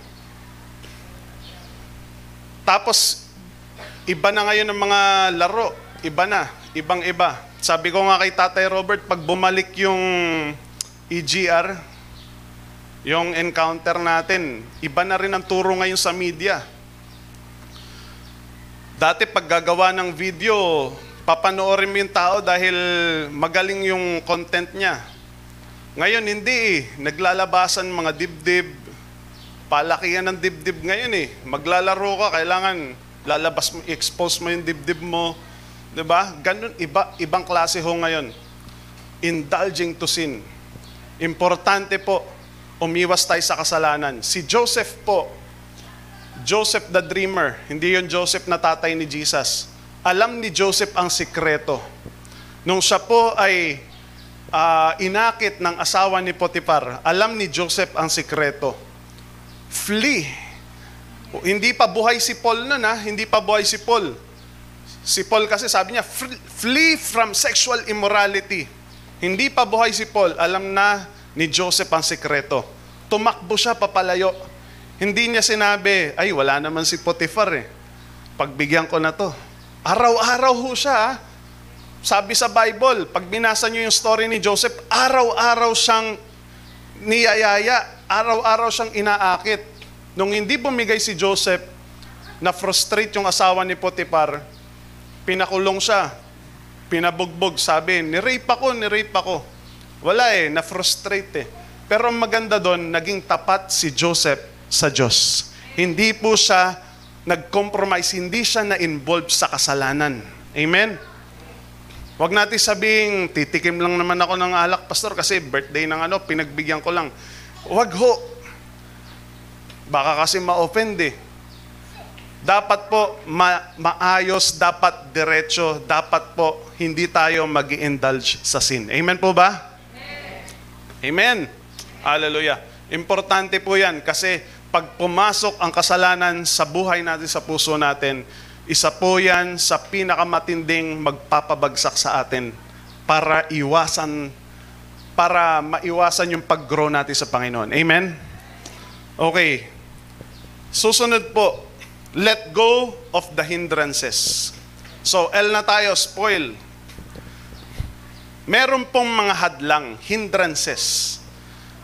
Tapos, iba na ngayon ang mga laro. Iba na. Ibang-iba. Sabi ko nga kay Tatay Robert, pag bumalik yung EGR, yung encounter natin, iba na rin ang turo ngayon sa media. Dati pag gagawa ng video, papanoorin mo yung tao dahil magaling yung content niya. Ngayon, hindi eh. Naglalabasan mga dibdib. Palakihan ng dibdib ngayon eh. Maglalaro ka, kailangan lalabas mo, expose mo yung dibdib mo. 'Di ba? Ganun, iba, ibang klase ho ngayon. Indulging to sin. Importante po, umiwas tayo sa kasalanan. Si Joseph po, Joseph the dreamer, hindi yon Joseph na tatay ni Jesus. Alam ni Joseph ang sikreto. Nung siya po ay ah, inakit ng asawa ni Potiphar, alam ni Joseph ang sikreto. Flee. Hindi pa buhay si Paul nun ha, hindi pa buhay si Paul. Si Paul kasi sabi niya, "Fl- flee from sexual immorality. Hindi pa buhay si Paul, alam na ni Joseph ang sikreto. Tumakbo siya papalayo. Hindi niya sinabi, ay wala naman si Potiphar eh. Pagbigyan ko na to. Araw-araw ho siya ha. Sabi sa Bible, pag binasa niyo yung story ni Joseph, araw-araw siyang niyayaya, araw-araw siyang inaakit. Nung hindi bumigay si Joseph, na-frustrate yung asawa ni Potiphar, pinakulong siya, pinabugbog, sabi, ni-rape ako, ni-rape ako. Wala eh, na-frustrate eh. Pero ang maganda doon, naging tapat si Joseph sa Diyos. Hindi po siya nag-compromise, hindi siya na-involve sa kasalanan. Amen? Huwag natin sabing, titikim lang naman ako ng alak, pastor, kasi birthday ng ano, pinagbigyan ko lang. Huwag ho. Baka kasi ma-offend eh. Dapat po ma- maayos, dapat diretso, dapat po hindi tayo mag indulge sa sin. Amen po ba? Amen. Hallelujah. Importante po yan kasi pag pumasok ang kasalanan sa buhay natin, sa puso natin, isa po yan sa pinakamatinding magpapabagsak sa atin para iwasan, para maiwasan yung pag-grow natin sa Panginoon. Amen? Okay. Susunod po, let go of the hindrances. So, L na tayo, spoil. Meron pong mga hadlang, hindrances,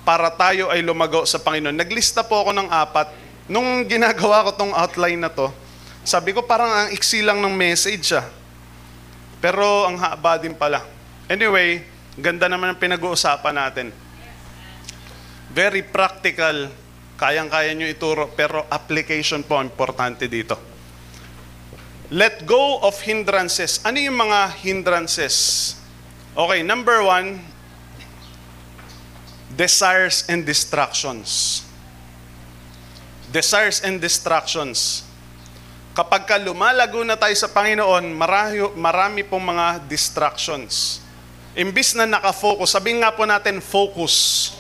para tayo ay lumago sa Panginoon. Naglista po ako ng apat. Nung ginagawa ko tong outline na to, sabi ko parang ang iksi lang ng message ah. Pero ang haba din pala. Anyway, ganda naman ang pinag-uusapan natin. Very practical, kayang-kaya nyo ituro, pero application po importante dito. Let go of hindrances. Ano yung mga hindrances? Okay, number one, desires and distractions. Desires and distractions. Kapag ka lumalago na tayo sa Panginoon, marami, marami pong mga distractions. Imbis na nakafocus, sabihin nga po natin focus.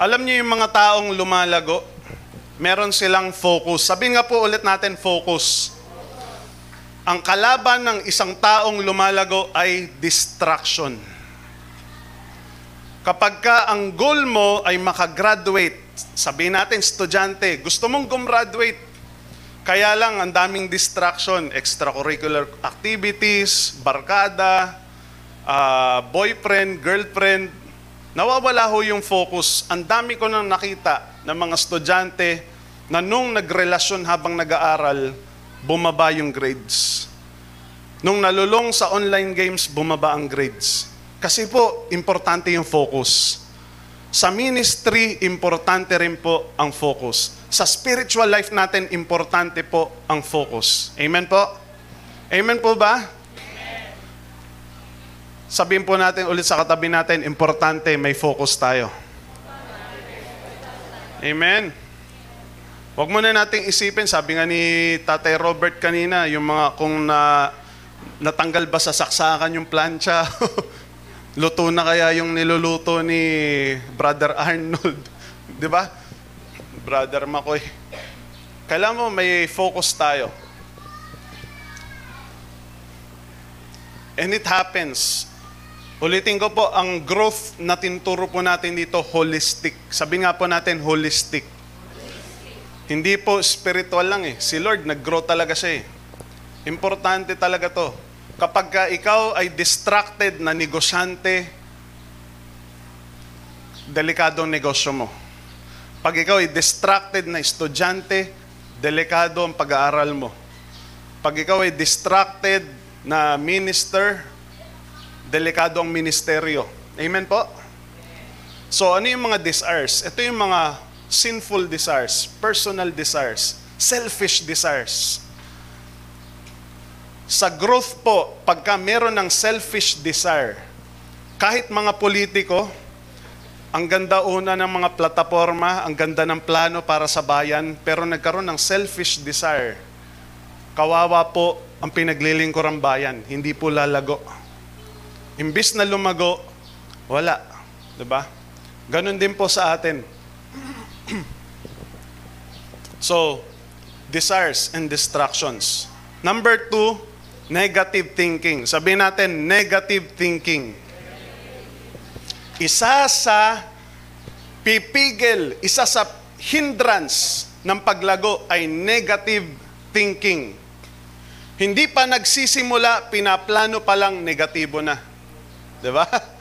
Alam niyo yung mga taong lumalago, meron silang focus. Sabihin nga po ulit natin focus. Ang kalaban ng isang taong lumalago ay distraction. Kapag ka ang goal mo ay makagraduate, sabihin natin estudyante, gusto mong gumraduate, kaya lang ang daming distraction, extracurricular activities, barkada, uh, boyfriend, girlfriend, nawawala ho yung focus. Ang dami ko nang nakita ng mga estudyante na nung nagrelasyon habang nag-aaral, bumaba yung grades. Nung nalulong sa online games, bumaba ang grades. Kasi po, importante yung focus. Sa ministry, importante rin po ang focus. Sa spiritual life natin, importante po ang focus. Amen po? Amen po ba? Sabihin po natin ulit sa katabi natin, importante may focus tayo. Amen. Huwag mo na nating isipin, sabi nga ni Tatay Robert kanina, yung mga kung na, natanggal ba sa saksakan yung plancha, (laughs) luto na kaya yung niluluto ni Brother Arnold. (laughs) Di ba? Brother Makoy. Kailangan mo may focus tayo. And it happens. Ulitin ko po, ang growth na tinuturo po natin dito, holistic. Sabi nga po natin, holistic. Hindi po spiritual lang eh. Si Lord, nag-grow talaga siya eh. Importante talaga to. Kapag ka ikaw ay distracted na negosyante, delikado ang negosyo mo. Pag ikaw ay distracted na estudyante, delikado ang pag-aaral mo. Pag ikaw ay distracted na minister, delikado ang ministeryo. Amen po? So ano yung mga desires? Ito yung mga sinful desires, personal desires, selfish desires. Sa growth po, pagka meron ng selfish desire, kahit mga politiko, ang ganda una ng mga plataforma, ang ganda ng plano para sa bayan, pero nagkaroon ng selfish desire. Kawawa po ang pinaglilingkurang bayan, hindi po lalago. Imbis na lumago, wala. ba? Ganon din po sa atin. (clears throat) so, desires and distractions. Number two, negative thinking. Sabihin natin, negative thinking. Isa sa pipigil, isa sa hindrance ng paglago ay negative thinking. Hindi pa nagsisimula, pinaplano pa lang negatibo na. 'Di ba? (laughs)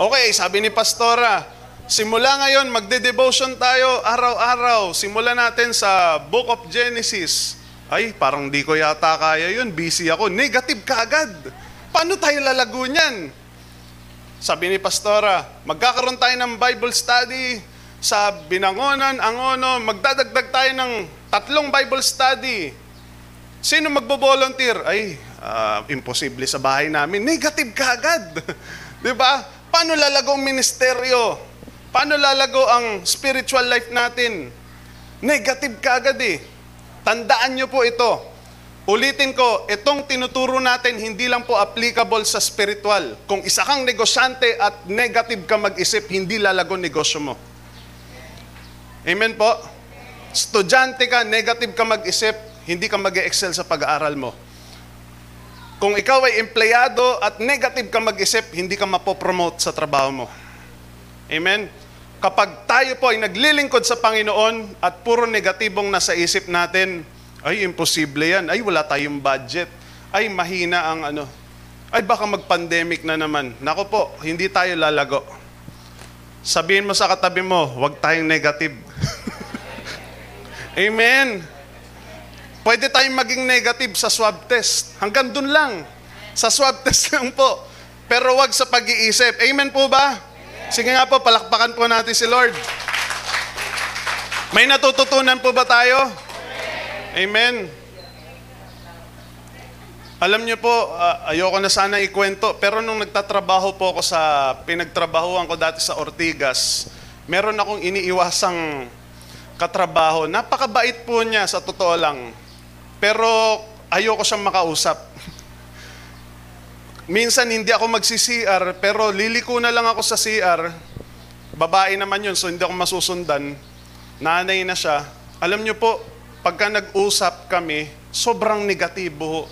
Okay, sabi ni Pastora, simula ngayon magde-devotion tayo araw-araw. Simula natin sa Book of Genesis. Ay, parang di ko yata kaya yun. Busy ako. Negative ka agad. Paano tayo lalago niyan? Sabi ni Pastora, magkakaroon tayo ng Bible study sa Binangonan, Angono. Magdadagdag tayo ng tatlong Bible study. Sino magbo-volunteer? Ay, uh, imposible sa bahay namin. Negative ka agad. (laughs) Di ba? Paano lalago ang ministeryo? Paano lalago ang spiritual life natin? Negative ka agad eh. Tandaan nyo po ito. Ulitin ko, itong tinuturo natin hindi lang po applicable sa spiritual. Kung isa kang negosyante at negative ka mag-isip, hindi lalago negosyo mo. Amen po? Estudyante ka, negative ka mag-isip, hindi ka mag excel sa pag-aaral mo. Kung ikaw ay empleyado at negative ka mag-isip, hindi ka mapopromote sa trabaho mo. Amen? Kapag tayo po ay naglilingkod sa Panginoon at puro negatibong nasa isip natin, ay imposible yan, ay wala tayong budget, ay mahina ang ano, ay baka mag-pandemic na naman. Nako po, hindi tayo lalago. Sabihin mo sa katabi mo, huwag tayong negative. (laughs) Amen. Pwede tayong maging negative sa swab test. Hanggang dun lang. Sa swab (laughs) test lang po. Pero wag sa pag-iisip. Amen po ba? Sige nga po, palakpakan po natin si Lord. May natututunan po ba tayo? Amen. Alam niyo po, uh, ayoko na sana ikwento, pero nung nagtatrabaho po ako sa, pinagtrabahoan ko dati sa Ortigas, meron akong iniiwasang katrabaho. Napakabait po niya, sa totoo lang. Pero ayoko siyang makausap. (laughs) Minsan hindi ako magsi-CR, pero liliko na lang ako sa CR. Babae naman yun, so hindi ako masusundan. Nanay na siya. Alam niyo po, pagka nag-usap kami, sobrang negatibo.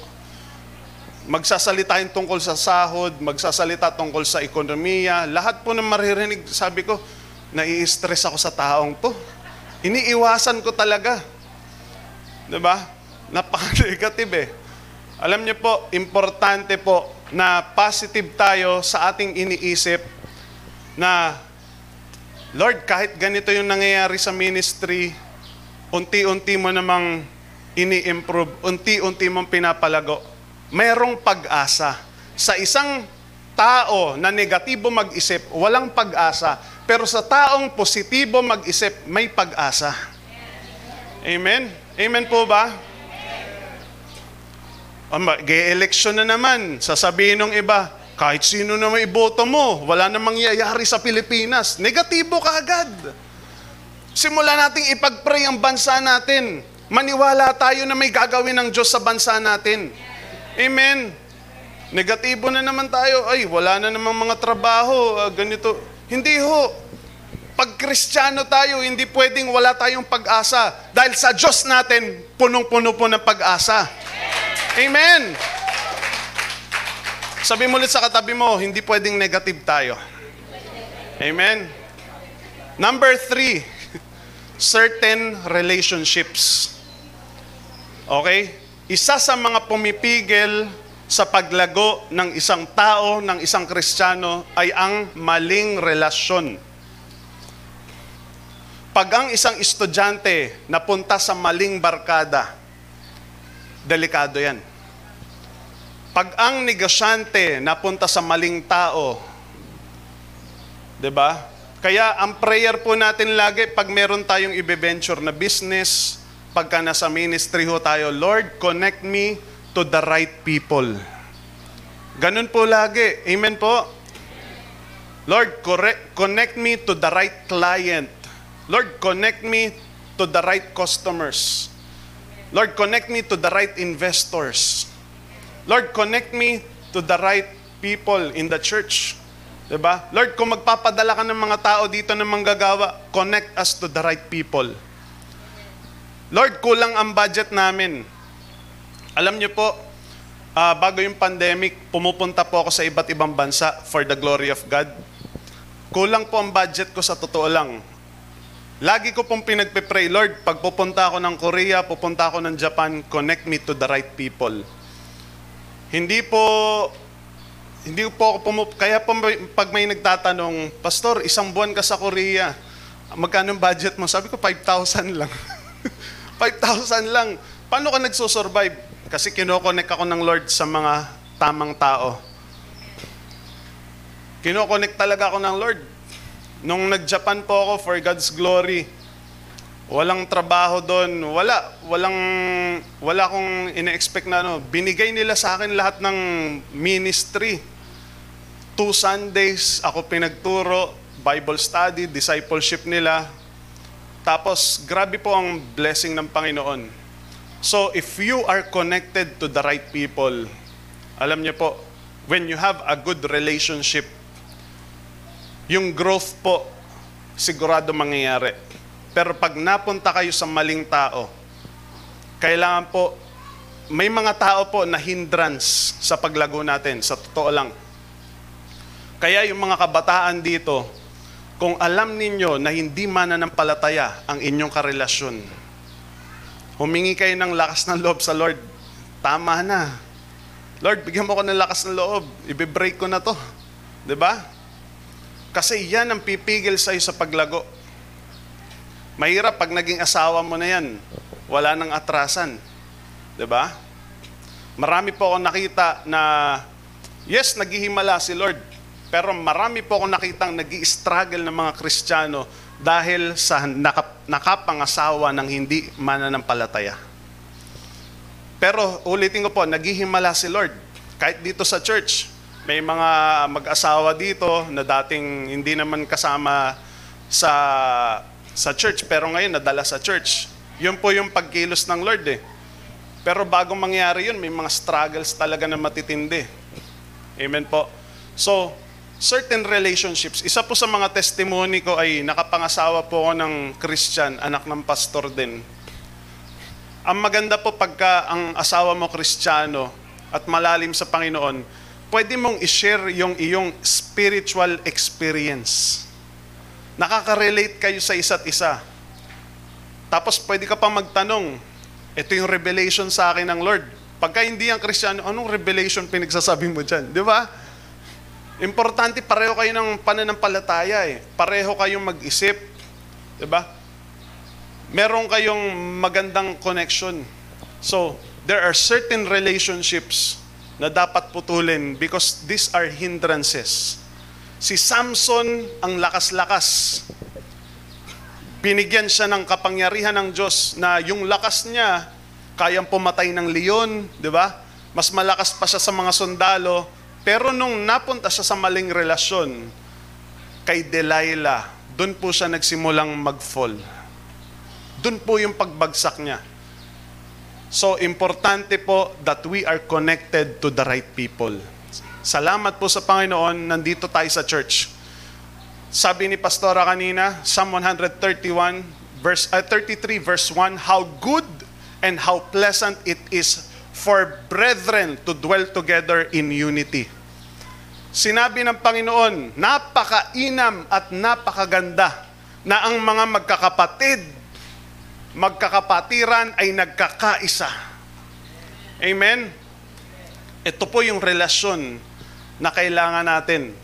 Magsasalita yung tungkol sa sahod, magsasalita tungkol sa ekonomiya. Lahat po na maririnig, sabi ko, nai-stress ako sa taong to. Iniiwasan ko talaga. ba? Napaka-negative eh. Alam niyo po, importante po na positive tayo sa ating iniisip na Lord, kahit ganito yung nangyayari sa ministry, unti-unti mo namang ini-improve, unti-unti mong pinapalago. Mayroong pag-asa. Sa isang tao na negatibo mag-isip, walang pag-asa. Pero sa taong positibo mag-isip, may pag-asa. Amen? Amen po ba? Ge-election na naman. Sasabihin ng iba, kahit sino na may iboto mo, wala namang mangyayari sa Pilipinas. Negatibo ka agad. Simula nating ipag-pray ang bansa natin. Maniwala tayo na may gagawin ng Diyos sa bansa natin. Amen. Negatibo na naman tayo. Ay, wala na namang mga trabaho. Uh, ganito. Hindi ho. Pag kristyano tayo, hindi pwedeng wala tayong pag-asa. Dahil sa Diyos natin, punong-puno po ng pag-asa. Amen! Sabi mo ulit sa katabi mo, hindi pwedeng negative tayo. Amen? Number three, certain relationships. Okay? Isa sa mga pumipigil sa paglago ng isang tao, ng isang kristyano, ay ang maling relasyon. Pag ang isang estudyante napunta sa maling barkada, delikado yan. Pag ang negosyante napunta sa maling tao, 'di ba? Kaya ang prayer po natin lagi pag meron tayong i-venture na business, pagka nasa ministry ho tayo, Lord, connect me to the right people. Ganun po lagi. Amen po. Lord, correct, connect me to the right client. Lord, connect me to the right customers. Lord, connect me to the right investors. Lord, connect me to the right people in the church. Diba? Lord, kung magpapadala ka ng mga tao dito na manggagawa, connect us to the right people. Lord, kulang ang budget namin. Alam niyo po, uh, bago yung pandemic, pumupunta po ako sa iba't ibang bansa for the glory of God. Kulang po ang budget ko sa totoo lang. Lagi ko pong pinagpe-pray, Lord, pag pupunta ako ng Korea, pupunta ako ng Japan, connect me to the right people. Hindi po hindi po ako pumup kaya pag may nagtatanong, Pastor, isang buwan ka sa Korea, magkano ang budget mo? Sabi ko 5,000 lang. (laughs) 5,000 lang. Paano ka nagso-survive? Kasi kinokonek ako ng Lord sa mga tamang tao. Kinokonek talaga ako ng Lord. Nung nag-Japan po ako for God's glory, Walang trabaho doon. Wala. Walang, wala akong ina-expect na ano. Binigay nila sa akin lahat ng ministry. Two Sundays, ako pinagturo, Bible study, discipleship nila. Tapos, grabe po ang blessing ng Panginoon. So, if you are connected to the right people, alam niyo po, when you have a good relationship, yung growth po, sigurado mangyayari. Pero pag napunta kayo sa maling tao, kailangan po, may mga tao po na hindrance sa paglago natin, sa totoo lang. Kaya yung mga kabataan dito, kung alam ninyo na hindi mananampalataya ang inyong karelasyon, humingi kayo ng lakas ng loob sa Lord. Tama na. Lord, bigyan mo ko ng lakas ng loob. Ibe-break ko na to. ba? Kasi yan ang pipigil sa iyo sa paglago. Mahirap pag naging asawa mo na yan. Wala nang atrasan. ba? Marami po ako nakita na yes, naghihimala si Lord. Pero marami po akong nakitang nag struggle ng mga Kristiyano dahil sa nakap- nakapangasawa ng hindi mananampalataya. Pero ulitin ko po, naghihimala si Lord. Kahit dito sa church, may mga mag-asawa dito na dating hindi naman kasama sa sa church pero ngayon nadala sa church. Yun po yung pagkilos ng Lord eh. Pero bago mangyari yun, may mga struggles talaga na matitindi. Amen po. So, certain relationships, isa po sa mga testimony ko ay nakapangasawa po ako ng Christian, anak ng pastor din. Ang maganda po pagka ang asawa mo Kristiyano at malalim sa Panginoon, pwede mong i-share yung iyong spiritual experience. Nakaka-relate kayo sa isa't isa. Tapos pwede ka pa magtanong, ito yung revelation sa akin ng Lord. Pagka hindi ang Kristiyano, anong revelation pinagsasabi mo dyan? Di ba? Importante, pareho kayo ng pananampalataya eh. Pareho kayong mag-isip. Ba? Meron kayong magandang connection. So, there are certain relationships na dapat putulin because these are hindrances. Si Samson ang lakas-lakas. Binigyan siya ng kapangyarihan ng Diyos na yung lakas niya kayang pumatay ng leon, di ba? Mas malakas pa siya sa mga sundalo. Pero nung napunta siya sa maling relasyon kay Delilah, doon po siya nagsimulang mag-fall. Doon po yung pagbagsak niya. So, importante po that we are connected to the right people. Salamat po sa Panginoon, nandito tayo sa church. Sabi ni Pastora kanina, Psalm 131, verse, uh, 33 verse 1, How good and how pleasant it is for brethren to dwell together in unity. Sinabi ng Panginoon, napakainam at napakaganda na ang mga magkakapatid, magkakapatiran ay nagkakaisa. Amen? Ito po yung relasyon na kailangan natin.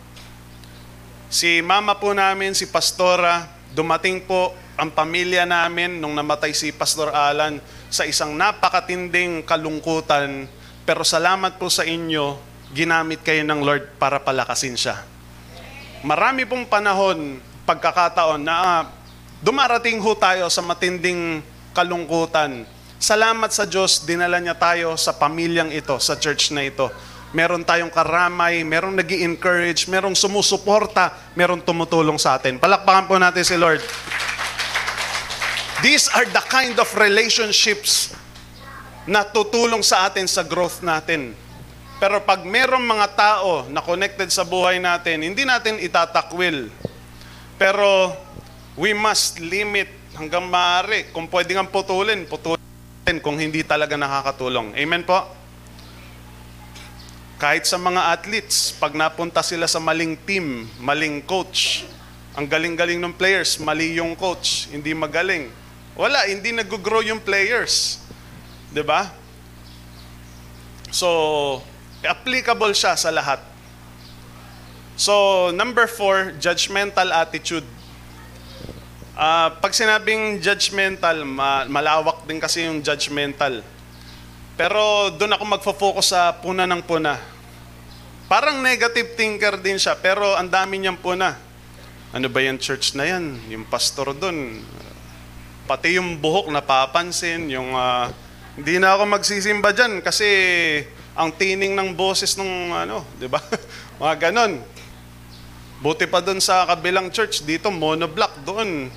Si mama po namin, si Pastora, dumating po ang pamilya namin nung namatay si Pastor Alan sa isang napakatinding kalungkutan. Pero salamat po sa inyo, ginamit kayo ng Lord para palakasin siya. Marami pong panahon, pagkakataon na ah, dumarating ho tayo sa matinding kalungkutan. Salamat sa Diyos, dinala niya tayo sa pamilyang ito, sa church na ito. Meron tayong karamay, merong nag encourage merong sumusuporta, merong tumutulong sa atin. Palakpakan po natin si Lord. These are the kind of relationships na tutulong sa atin sa growth natin. Pero pag merong mga tao na connected sa buhay natin, hindi natin itatakwil. Pero we must limit hanggang maaari. Kung pwede nga putulin, putulin kung hindi talaga nakakatulong. Amen po? Kahit sa mga athletes, pag napunta sila sa maling team, maling coach, ang galing-galing ng players, mali yung coach, hindi magaling. Wala, hindi nag-grow yung players. 'Di ba? So, applicable siya sa lahat. So, number four, judgmental attitude. Uh, pag sinabing judgmental, ma- malawak din kasi yung judgmental. Pero doon ako magfo-focus sa puna ng puna. Parang negative thinker din siya, pero ang dami niyang puna. Ano ba yung church na yan? Yung pastor doon. Pati yung buhok napapansin, yung uh, hindi na ako magsisimba dyan kasi ang tining ng boses ng ano, di ba? (laughs) Mga ganon. Buti pa doon sa kabilang church, dito monoblock doon.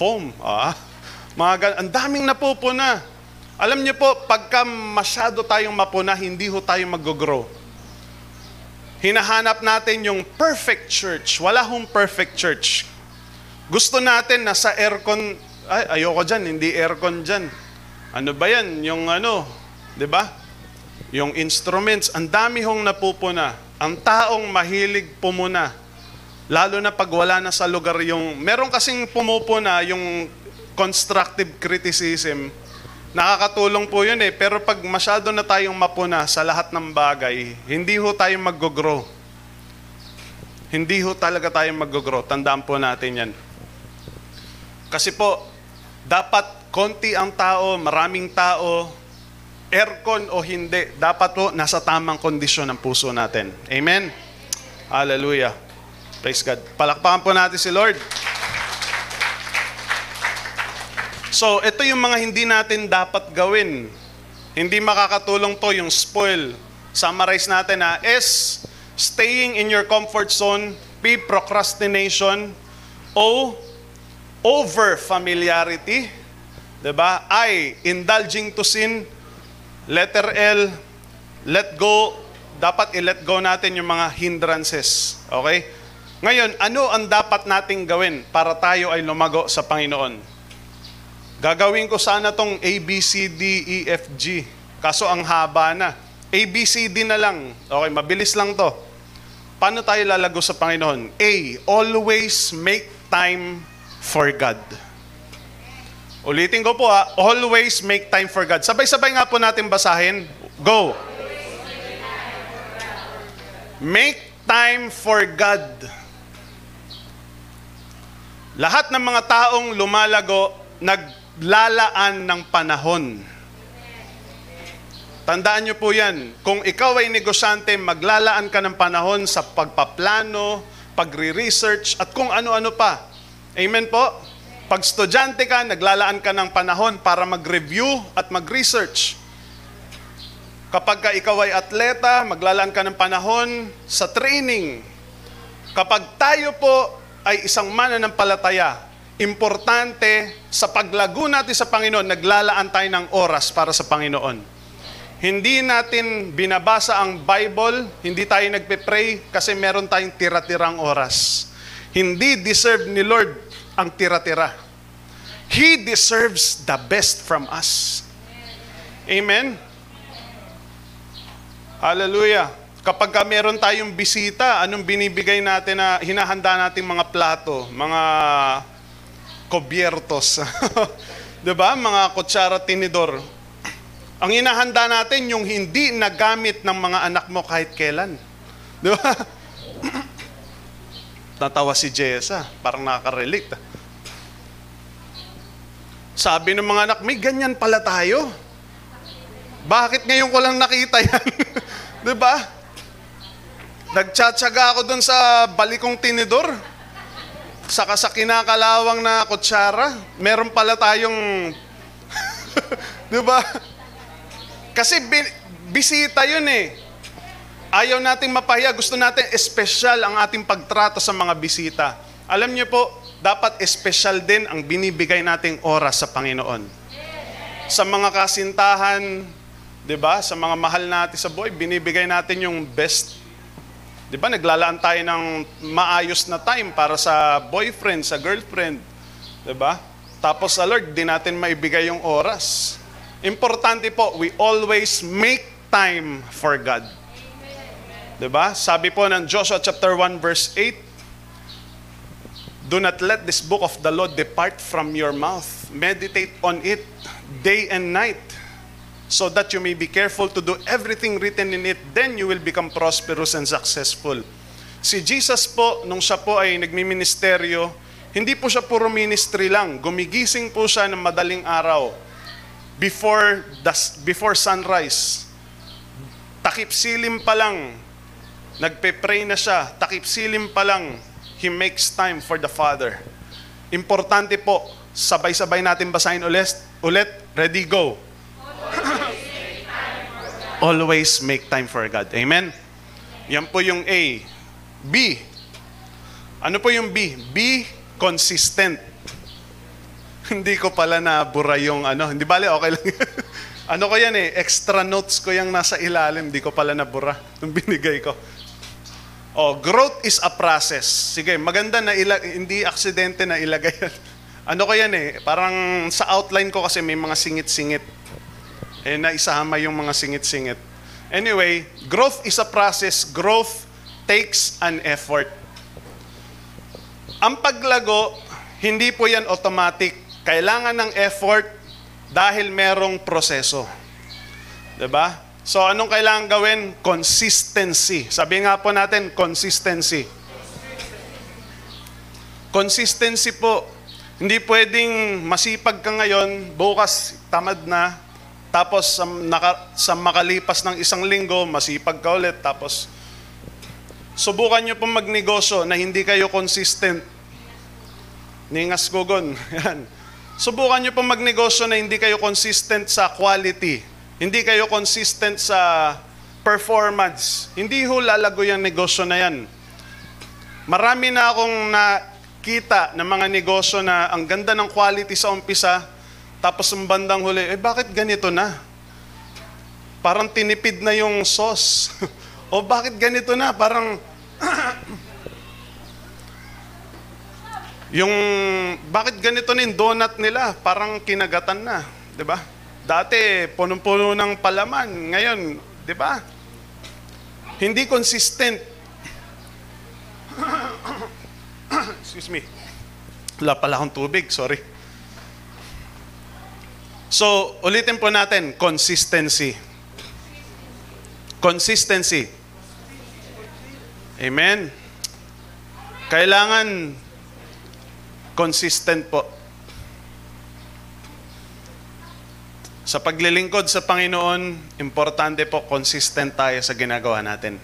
foam. Ah, mga gan- ang daming napupuna. Alam niyo po, pagka masyado tayong mapuna, hindi ho tayo mag-grow. Hinahanap natin yung perfect church. Wala hong perfect church. Gusto natin na sa aircon, ay, ayoko dyan, hindi aircon dyan. Ano ba yan? Yung ano, di ba? Yung instruments, ang dami hong napupuna. Ang taong mahilig pumuna. Lalo na pag wala na sa lugar yung... Meron kasing pumupuna yung constructive criticism. Nakakatulong po yun eh. Pero pag masyado na tayong mapuna sa lahat ng bagay, hindi ho tayo mag-grow. Hindi ho talaga tayo mag-grow. Tandaan po natin yan. Kasi po, dapat konti ang tao, maraming tao, aircon o hindi, dapat po nasa tamang kondisyon ang puso natin. Amen? Hallelujah. Praise God. Palakpakan po natin si Lord. So, ito yung mga hindi natin dapat gawin. Hindi makakatulong to yung spoil. Summarize natin ha. S, staying in your comfort zone. P, procrastination. O, over familiarity. 'Di ba? I, indulging to sin. Letter L, let go. Dapat i-let go natin yung mga hindrances. Okay? Ngayon, ano ang dapat nating gawin para tayo ay lumago sa Panginoon? Gagawin ko sana tong A, B, C, D, E, F, G. Kaso ang haba na. A, B, C, D na lang. Okay, mabilis lang to. Paano tayo lalago sa Panginoon? A, always make time for God. Ulitin ko po ha, always make time for God. Sabay-sabay nga po natin basahin. Go. Make time for God. Lahat ng mga taong lumalago, naglalaan ng panahon. Tandaan niyo po yan. Kung ikaw ay negosyante, maglalaan ka ng panahon sa pagpaplano, pagre-research, at kung ano-ano pa. Amen po? Pag estudyante ka, naglalaan ka ng panahon para mag-review at mag-research. Kapag ka ikaw ay atleta, maglalaan ka ng panahon sa training. Kapag tayo po ay isang mananampalataya, importante sa paglago natin sa Panginoon, naglalaan tayo ng oras para sa Panginoon. Hindi natin binabasa ang Bible, hindi tayo nagpe-pray kasi meron tayong tira-tirang oras. Hindi deserve ni Lord ang tira-tira. He deserves the best from us. Amen? Hallelujah. Kapag ka meron tayong bisita, anong binibigay natin na hinahanda natin mga plato, mga kobyertos. (laughs) 'Di ba? Mga kutsara tinidor. Ang hinahanda natin yung hindi nagamit ng mga anak mo kahit kailan. (clears throat) 'Di ba? Natawa si Jessa, parang nakaka-relate. Sabi ng mga anak, may ganyan pala tayo. Bakit ngayon ko lang nakita yan? (laughs) 'Di ba? Nagtsatsaga ako doon sa balikong tinidor. Saka sa kinakalawang na kutsara, meron pala tayong (laughs) 'di ba? Kasi bi- bisita 'yun eh. Ayaw nating mapahiya, gusto natin espesyal ang ating pagtrato sa mga bisita. Alam niyo po, dapat espesyal din ang binibigay nating oras sa Panginoon. Sa mga kasintahan, 'di ba? Sa mga mahal natin sa buhay, binibigay natin yung best. 'Di ba? Naglalaan tayo ng maayos na time para sa boyfriend, sa girlfriend, 'di ba? Tapos sa Lord, di natin maibigay yung oras. Importante po, we always make time for God. 'Di ba? Sabi po ng Joshua chapter 1 verse 8, Do not let this book of the law depart from your mouth. Meditate on it day and night, so that you may be careful to do everything written in it. Then you will become prosperous and successful. Si Jesus po, nung siya po ay nagmiministeryo, hindi po siya puro ministry lang. Gumigising po siya ng madaling araw before, the, before sunrise. Takip silim pa lang, nagpe-pray na siya. Takip silim pa lang, he makes time for the Father. Importante po, sabay-sabay natin basahin ulit. Ulit, ready, go. (coughs) Always make time for God. Amen? Yan po yung A. B. Ano po yung B? B, consistent. (laughs) hindi ko pala nabura yung ano. Hindi bale, okay lang. (laughs) ano ko yan eh, extra notes ko yung nasa ilalim. Hindi ko pala nabura nung binigay ko. Oh, growth is a process. Sige, maganda na ila- hindi aksidente na ilagay yan. (laughs) Ano ko yan eh, parang sa outline ko kasi may mga singit-singit. Eh, naisama yung mga singit-singit. Anyway, growth is a process. Growth takes an effort. Ang paglago, hindi po yan automatic. Kailangan ng effort dahil merong proseso. 'Di ba? So anong kailangan gawin? Consistency. Sabi nga po natin, consistency. Consistency po. Hindi pwedeng masipag ka ngayon, bukas tamad na, tapos sa, naka, sa makalipas ng isang linggo, masipag ka ulit, tapos subukan nyo pong magnegosyo na hindi kayo consistent. Ningas gugon. (laughs) Yan. Subukan nyo pong magnegosyo na hindi kayo consistent sa quality. Hindi kayo consistent sa performance. Hindi ho lalago yung negosyo na yan. Marami na akong nakita ng mga negosyo na ang ganda ng quality sa umpisa, tapos ang bandang huli, eh bakit ganito na? Parang tinipid na yung sauce. (laughs) o bakit ganito na? Parang (clears throat) yung bakit ganito na yung donut nila? Parang kinagatan na, 'di ba? Dati punong-puno ng palaman, ngayon, 'di ba? Hindi consistent. (coughs) Excuse me. Wala pala akong tubig, sorry. So, ulitin po natin, consistency. Consistency. Amen. Kailangan consistent po. Sa paglilingkod sa Panginoon, importante po consistent tayo sa ginagawa natin.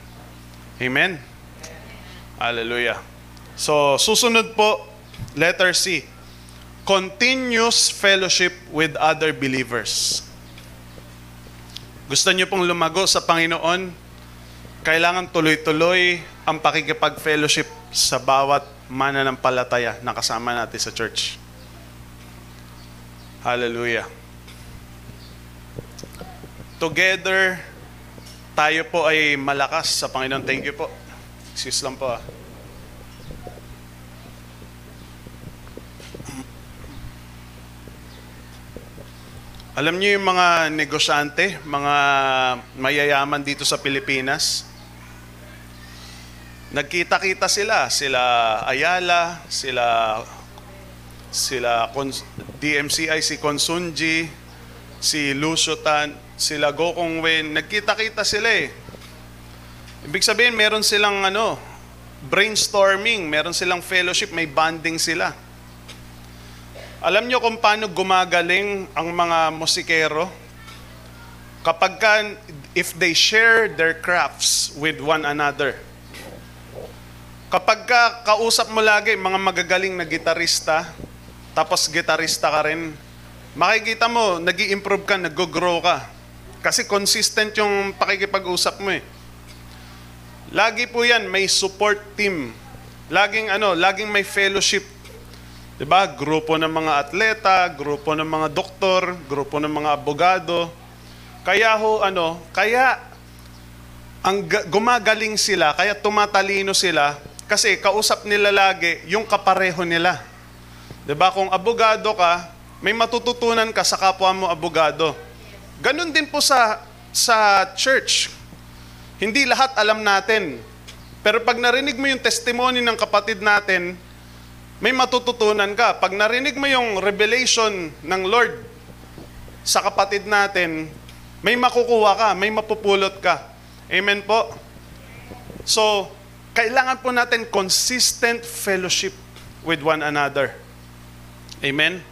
Amen? Hallelujah. So, susunod po, letter C. Continuous fellowship with other believers. Gusto niyo pong lumago sa Panginoon? Kailangan tuloy-tuloy ang pakikipag-fellowship sa bawat mananampalataya na kasama natin sa church. Hallelujah. Together, tayo po ay malakas sa Panginoon. Thank you po. Excuse lang po ah. Alam niyo yung mga negosyante, mga mayayaman dito sa Pilipinas, nagkita-kita sila, sila Ayala, sila sila DMCI si Consunji, si Lucio Tan, sila Gokong Wen, nagkita-kita sila eh. Ibig sabihin, meron silang ano, brainstorming, meron silang fellowship, may bonding sila. Alam nyo kung paano gumagaling ang mga musikero? Kapag ka, if they share their crafts with one another. Kapag ka kausap mo lagi mga magagaling na gitarista, tapos gitarista ka rin, makikita mo, nag improve ka, nag-grow ka. Kasi consistent yung pakikipag-usap mo eh. Lagi po yan, may support team. Laging ano, laging may fellowship 'Di ba? Grupo ng mga atleta, grupo ng mga doktor, grupo ng mga abogado. Kaya ho ano, kaya ang gumagaling sila, kaya tumatalino sila kasi kausap nila lagi yung kapareho nila. 'Di ba? Kung abogado ka, may matututunan ka sa kapwa mo abogado. Ganon din po sa sa church. Hindi lahat alam natin. Pero pag narinig mo yung testimony ng kapatid natin, may matututunan ka. Pag narinig mo yung revelation ng Lord sa kapatid natin, may makukuha ka, may mapupulot ka. Amen po? So, kailangan po natin consistent fellowship with one another. Amen?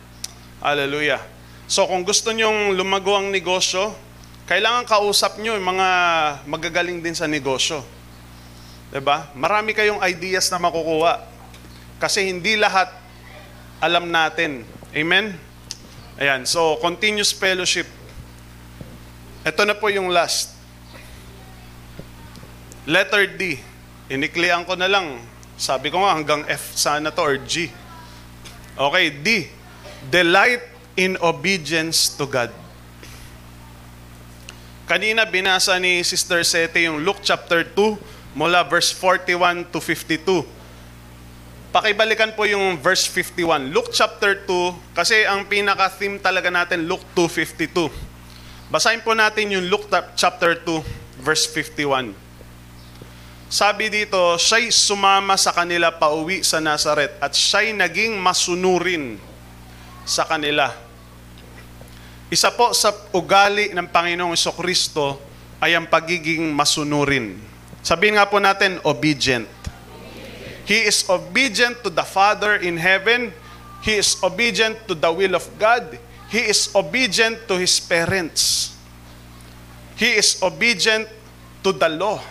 Hallelujah. So, kung gusto nyong lumago ang negosyo, kailangan kausap nyo yung mga magagaling din sa negosyo. ba? Marami kayong ideas na makukuha. Kasi hindi lahat alam natin. Amen? Ayan, so continuous fellowship. Ito na po yung last. Letter D. Iniklian ko na lang. Sabi ko nga hanggang F sana to or G. Okay, D. Delight in obedience to God. Kanina binasa ni Sister Sete yung Luke chapter 2 mula verse 41 to 52. Pakibalikan po yung verse 51. Luke chapter 2 kasi ang pinaka-theme talaga natin Luke 2:52. Basahin po natin yung Luke chapter 2 verse 51. Sabi dito, siya'y sumama sa kanila pauwi sa Nazaret at siya'y naging masunurin sa kanila. Isa po sa ugali ng Panginoong Kristo ay ang pagiging masunurin. Sabihin nga po natin, obedient. He is obedient to the Father in heaven. He is obedient to the will of God. He is obedient to his parents. He is obedient to the law.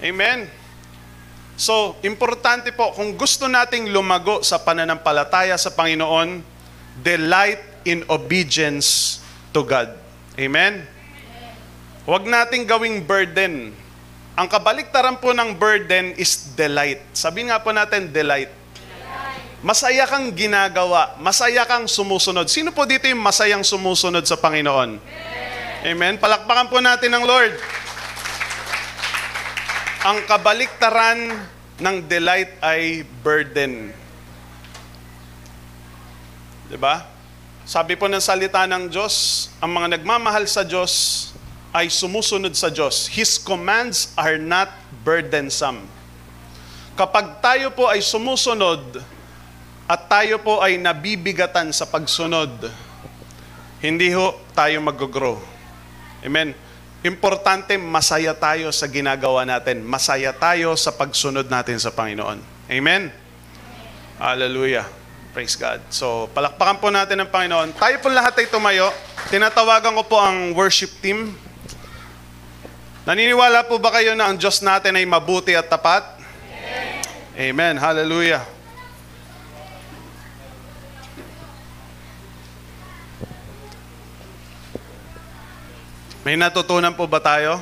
Amen. So, importante po, kung gusto nating lumago sa pananampalataya sa Panginoon, delight in obedience to God. Amen? Huwag nating gawing burden. Ang kabaliktaran po ng burden is delight. Sabi nga po natin, delight. Masaya kang ginagawa, masaya kang sumusunod. Sino po dito yung masayang sumusunod sa Panginoon? Amen. Palakpakan po natin ang Lord. Ang kabaliktaran ng delight ay burden. 'Di ba? Sabi po ng salita ng Diyos, ang mga nagmamahal sa Diyos ay sumusunod sa Diyos. His commands are not burdensome. Kapag tayo po ay sumusunod at tayo po ay nabibigatan sa pagsunod, hindi ho tayo mag-grow. Amen. Importante, masaya tayo sa ginagawa natin. Masaya tayo sa pagsunod natin sa Panginoon. Amen? Hallelujah. Praise God. So, palakpakan po natin ang Panginoon. Tayo po lahat ay tumayo. Tinatawagan ko po ang worship team. Naniniwala po ba kayo na ang Diyos natin ay mabuti at tapat? Amen. Hallelujah. May natutunan po ba tayo?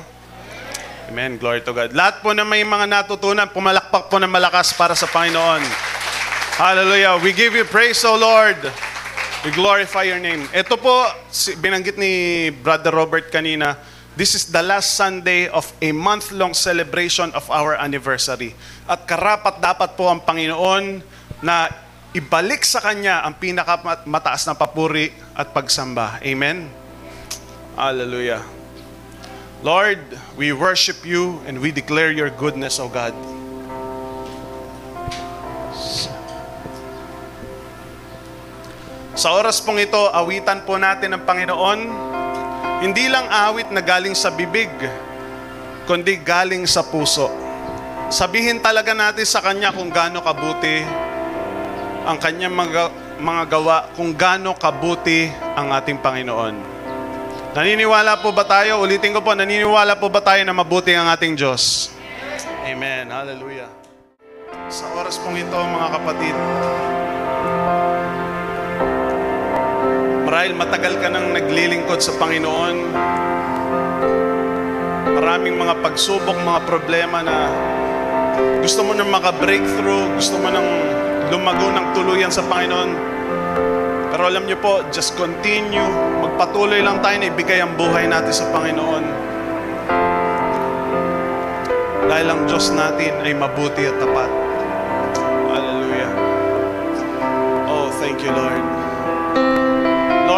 Amen. Glory to God. Lahat po na may mga natutunan, pumalakpak po ng malakas para sa Panginoon. Hallelujah. We give you praise, O Lord. We glorify your name. Ito po, binanggit ni Brother Robert kanina, this is the last Sunday of a month-long celebration of our anniversary. At karapat dapat po ang Panginoon na ibalik sa Kanya ang pinakamataas na papuri at pagsamba. Amen? Hallelujah. Lord, we worship you and we declare your goodness, O God. Sa oras pong ito, awitan po natin ang Panginoon. Hindi lang awit na galing sa bibig, kundi galing sa puso. Sabihin talaga natin sa Kanya kung gaano kabuti ang Kanyang mga, mga gawa, kung gaano kabuti ang ating Panginoon. Naniniwala po ba tayo? Ulitin ko po, naniniwala po ba tayo na mabuti ang ating Diyos? Amen. Hallelujah. Sa oras pong ito, mga kapatid, marahil matagal ka nang naglilingkod sa Panginoon, maraming mga pagsubok, mga problema na gusto mo nang maka-breakthrough, gusto mo nang lumago ng tuluyan sa Panginoon, pero alam niyo po, just continue. Magpatuloy lang tayo na ibigay ang buhay natin sa Panginoon. Dahil ang Diyos natin ay mabuti at tapat. Hallelujah. Oh, thank you, Lord.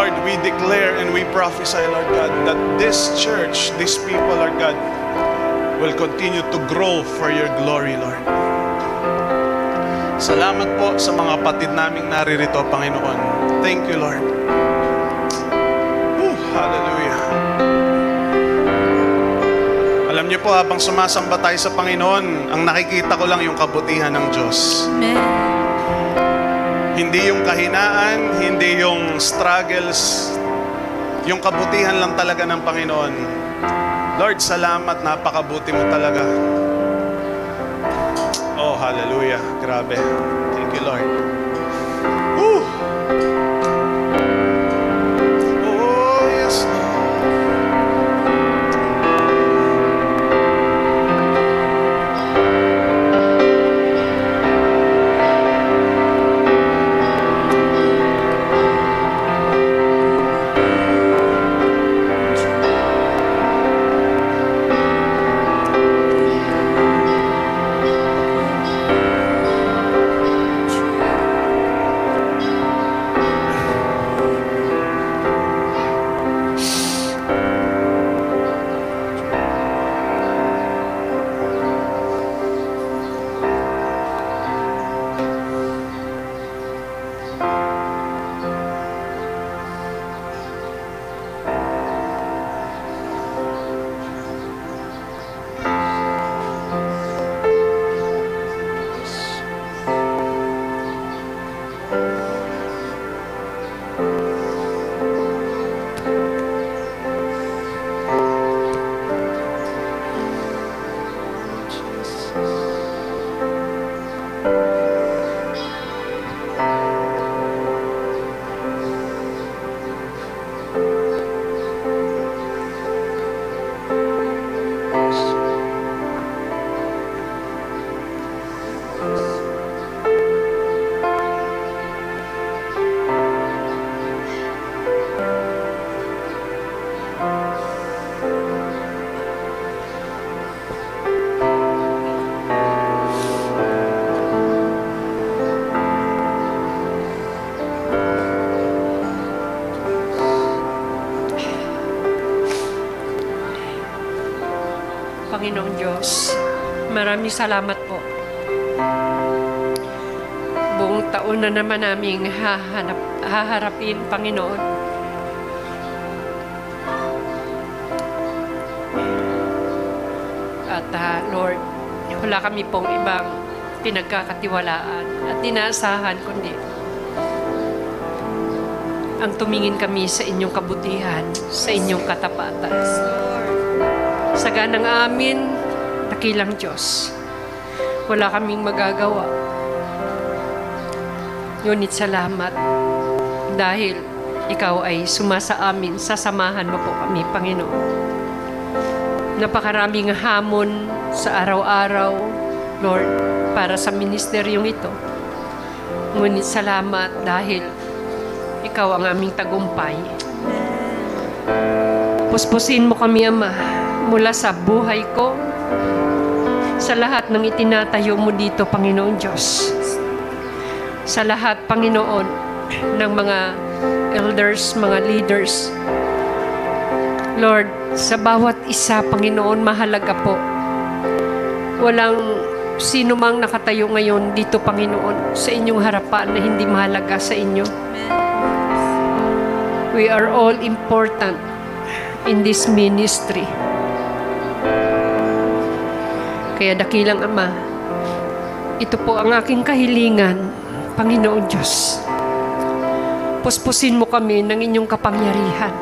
Lord, we declare and we prophesy, Lord God, that this church, these people, Lord God, will continue to grow for your glory, Lord. Salamat po sa mga kapatid naming naririto, Panginoon. Thank you, Lord. Whew, hallelujah. Alam niyo po, habang sumasamba tayo sa Panginoon, ang nakikita ko lang yung kabutihan ng Diyos. Amen. Hindi yung kahinaan, hindi yung struggles, yung kabutihan lang talaga ng Panginoon. Lord, salamat, napakabuti mo talaga. Oh, hallelujah. Grabe. Thank you, Lord. Maraming salamat po. Buong taon na naman naming hahanap, haharapin, Panginoon. At ah, Lord, wala kami pong ibang pinagkakatiwalaan at dinaasahan kundi ang tumingin kami sa inyong kabutihan, sa inyong katapatan. Sa ganang amin, nakilang Diyos. Wala kaming magagawa. Ngunit salamat dahil ikaw ay sumasa amin, sasamahan mo po kami, Panginoon. Napakaraming hamon sa araw-araw, Lord, para sa ministeryong ito. Ngunit salamat dahil ikaw ang aming tagumpay. Puspusin mo kami, Ama, mula sa buhay ko, sa lahat ng itinatayo mo dito, Panginoon Diyos. Sa lahat, Panginoon, ng mga elders, mga leaders. Lord, sa bawat isa, Panginoon, mahalaga po. Walang sino mang nakatayo ngayon dito, Panginoon, sa inyong harapan na hindi mahalaga sa inyo. We are all important in this ministry. Kaya dakilang Ama, ito po ang aking kahilingan, Panginoon Diyos. Puspusin mo kami ng inyong kapangyarihan.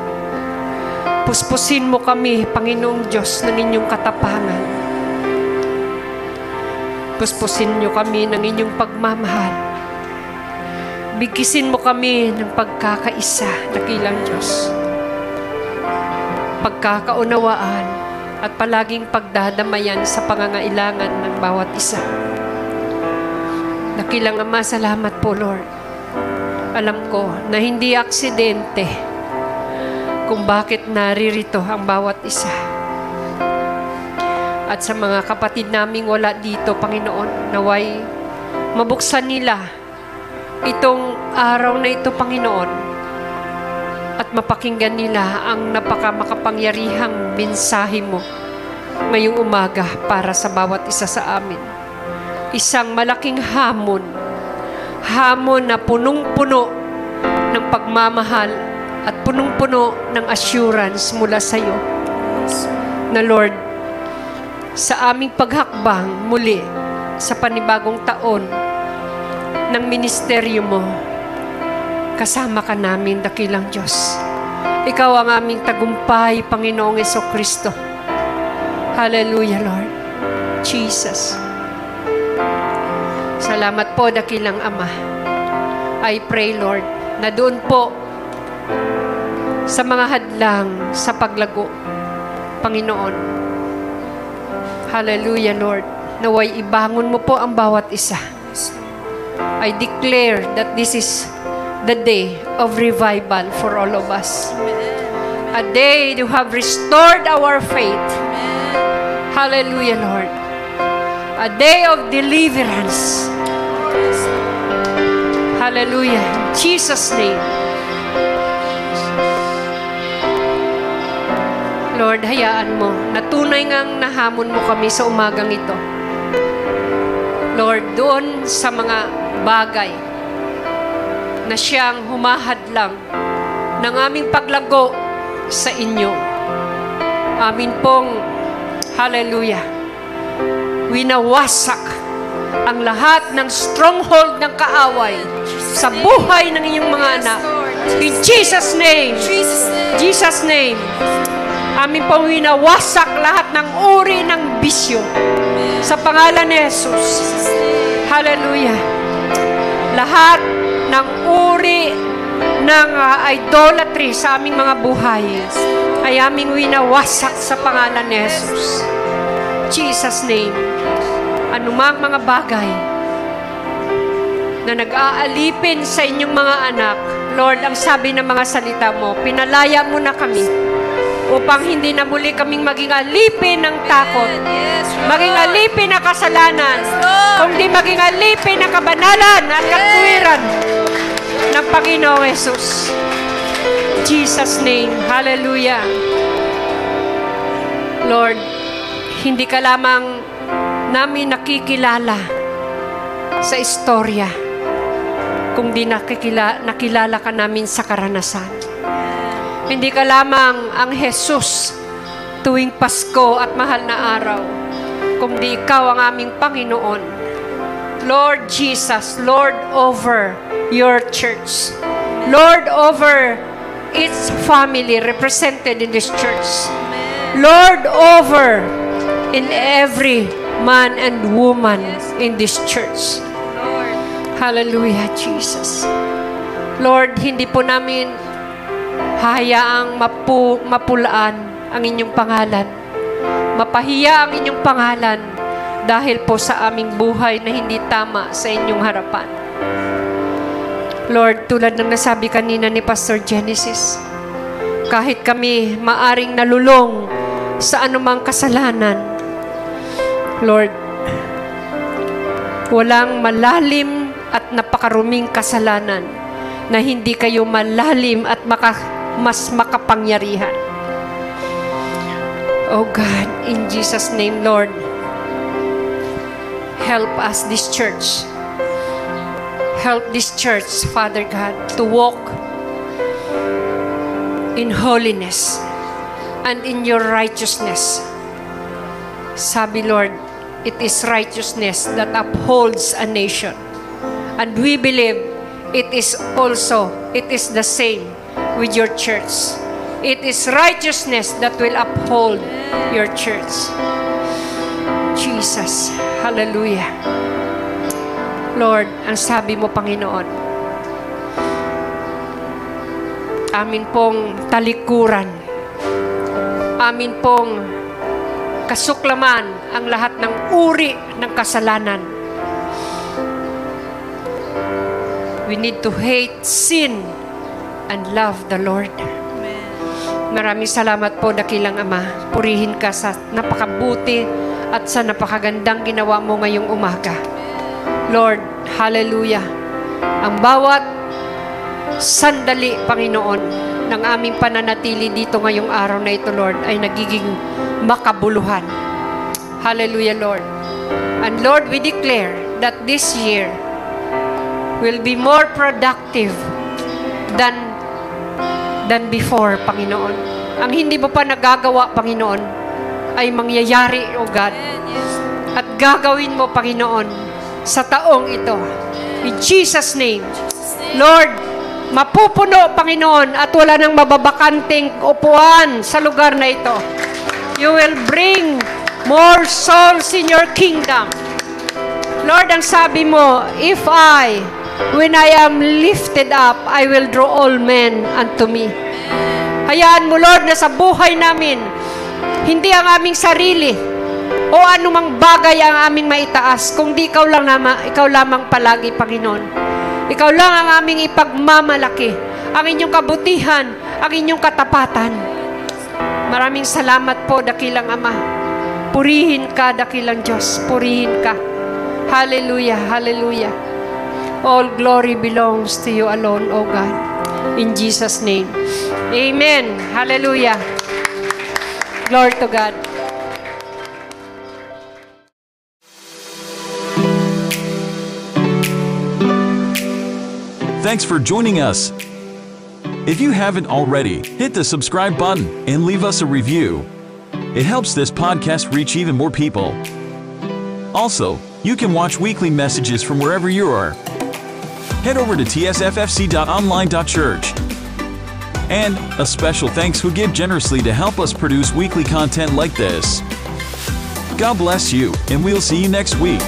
Puspusin mo kami, Panginoong Diyos, ng inyong katapangan. Puspusin niyo kami ng inyong pagmamahal. Bigkisin mo kami ng pagkakaisa, dakilang Diyos. Pagkakaunawaan at palaging pagdadamayan sa pangangailangan ng bawat isa. Dakilang Ama, salamat po, Lord. Alam ko na hindi aksidente kung bakit naririto ang bawat isa. At sa mga kapatid naming wala dito, Panginoon, naway mabuksan nila itong araw na ito, Panginoon, at mapakinggan nila ang napaka makapangyarihang mensahe mo ngayong umaga para sa bawat isa sa amin. Isang malaking hamon, hamon na punong-puno ng pagmamahal at punong-puno ng assurance mula sa iyo. Na Lord, sa aming paghakbang muli sa panibagong taon, ng ministeryo mo. Kasama ka namin, dakilang Diyos. Ikaw ang aming tagumpay, Panginoong Yeso Kristo. Hallelujah, Lord. Jesus. Salamat po, dakilang Ama. I pray, Lord, na doon po sa mga hadlang sa paglago, Panginoon. Hallelujah, Lord. Naway ibangon mo po ang bawat isa I declare that this is the day of revival for all of us. A day to have restored our faith. Hallelujah, Lord. A day of deliverance. Hallelujah. In Jesus' name. Lord, hayaan mo na tunay ngang nahamon mo kami sa umagang ito. Lord, doon sa mga bagay na siyang humahadlang ng aming paglago sa inyo. Amin pong, hallelujah, winawasak ang lahat ng stronghold ng kaaway sa buhay ng inyong mga anak. In Jesus' name, Jesus' name, amin pong winawasak lahat ng uri ng bisyo sa pangalan ni Jesus. Hallelujah. Lahat ng uri ng uh, idolatry sa aming mga buhay ay aming winawasak sa pangalan ni Jesus. Jesus name. Anumang mga bagay na nag-aalipin sa inyong mga anak, Lord, ang sabi ng mga salita mo, pinalaya mo na kami upang hindi na muli kaming maging alipin ng takot, maging alipin ng kasalanan, kundi maging alipin ng kabanalan at katwiran ng Panginoong Jesus. Jesus name. Hallelujah. Lord, hindi ka lamang namin nakikilala sa istorya, kundi nakikila, nakilala ka namin sa karanasan. Hindi ka lamang ang Jesus tuwing Pasko at mahal na araw, kundi ikaw ang aming Panginoon. Lord Jesus, Lord over your church. Lord over its family represented in this church. Lord over in every man and woman in this church. Hallelujah, Jesus. Lord, hindi po namin hayaang mapu, mapulaan ang inyong pangalan. Mapahiya ang inyong pangalan dahil po sa aming buhay na hindi tama sa inyong harapan. Lord, tulad ng nasabi kanina ni Pastor Genesis, kahit kami maaring nalulong sa anumang kasalanan, Lord, walang malalim at napakaruming kasalanan na hindi kayo malalim at maka, mas makapangyarihan. Oh God, in Jesus' name, Lord, help us, this church. Help this church, Father God, to walk in holiness and in your righteousness. Sabi, Lord, it is righteousness that upholds a nation. And we believe it is also, it is the same with your church. It is righteousness that will uphold your church. Jesus. Hallelujah. Lord, ang sabi mo, Panginoon, amin pong talikuran, amin pong kasuklaman ang lahat ng uri ng kasalanan. We need to hate sin and love the Lord. Maraming salamat po, dakilang Ama. Purihin ka sa napakabuti at sa napakagandang ginawa mo ngayong umaga. Lord, hallelujah. Ang bawat sandali, Panginoon, ng aming pananatili dito ngayong araw na ito, Lord, ay nagiging makabuluhan. Hallelujah, Lord. And Lord, we declare that this year will be more productive than than before, Panginoon. Ang hindi mo pa nagagawa, Panginoon, ay mangyayari, O God. At gagawin mo, Panginoon, sa taong ito. In Jesus' name. Lord, mapupuno, Panginoon, at wala nang mababakanting upuan sa lugar na ito. You will bring more souls in your kingdom. Lord, ang sabi mo, if I When I am lifted up, I will draw all men unto me. Hayaan mo, Lord, na sa buhay namin, hindi ang aming sarili o anumang bagay ang aming maitaas, kundi ikaw lang nama, ikaw lamang palagi, Panginoon. Ikaw lang ang aming ipagmamalaki, ang inyong kabutihan, ang inyong katapatan. Maraming salamat po, dakilang Ama. Purihin ka, dakilang Diyos. Purihin ka. Hallelujah, hallelujah. All glory belongs to you alone, O God. In Jesus' name. Amen. Hallelujah. Glory to God. Thanks for joining us. If you haven't already, hit the subscribe button and leave us a review. It helps this podcast reach even more people. Also, you can watch weekly messages from wherever you are. Head over to tsffc.online.church. And a special thanks who give generously to help us produce weekly content like this. God bless you, and we'll see you next week.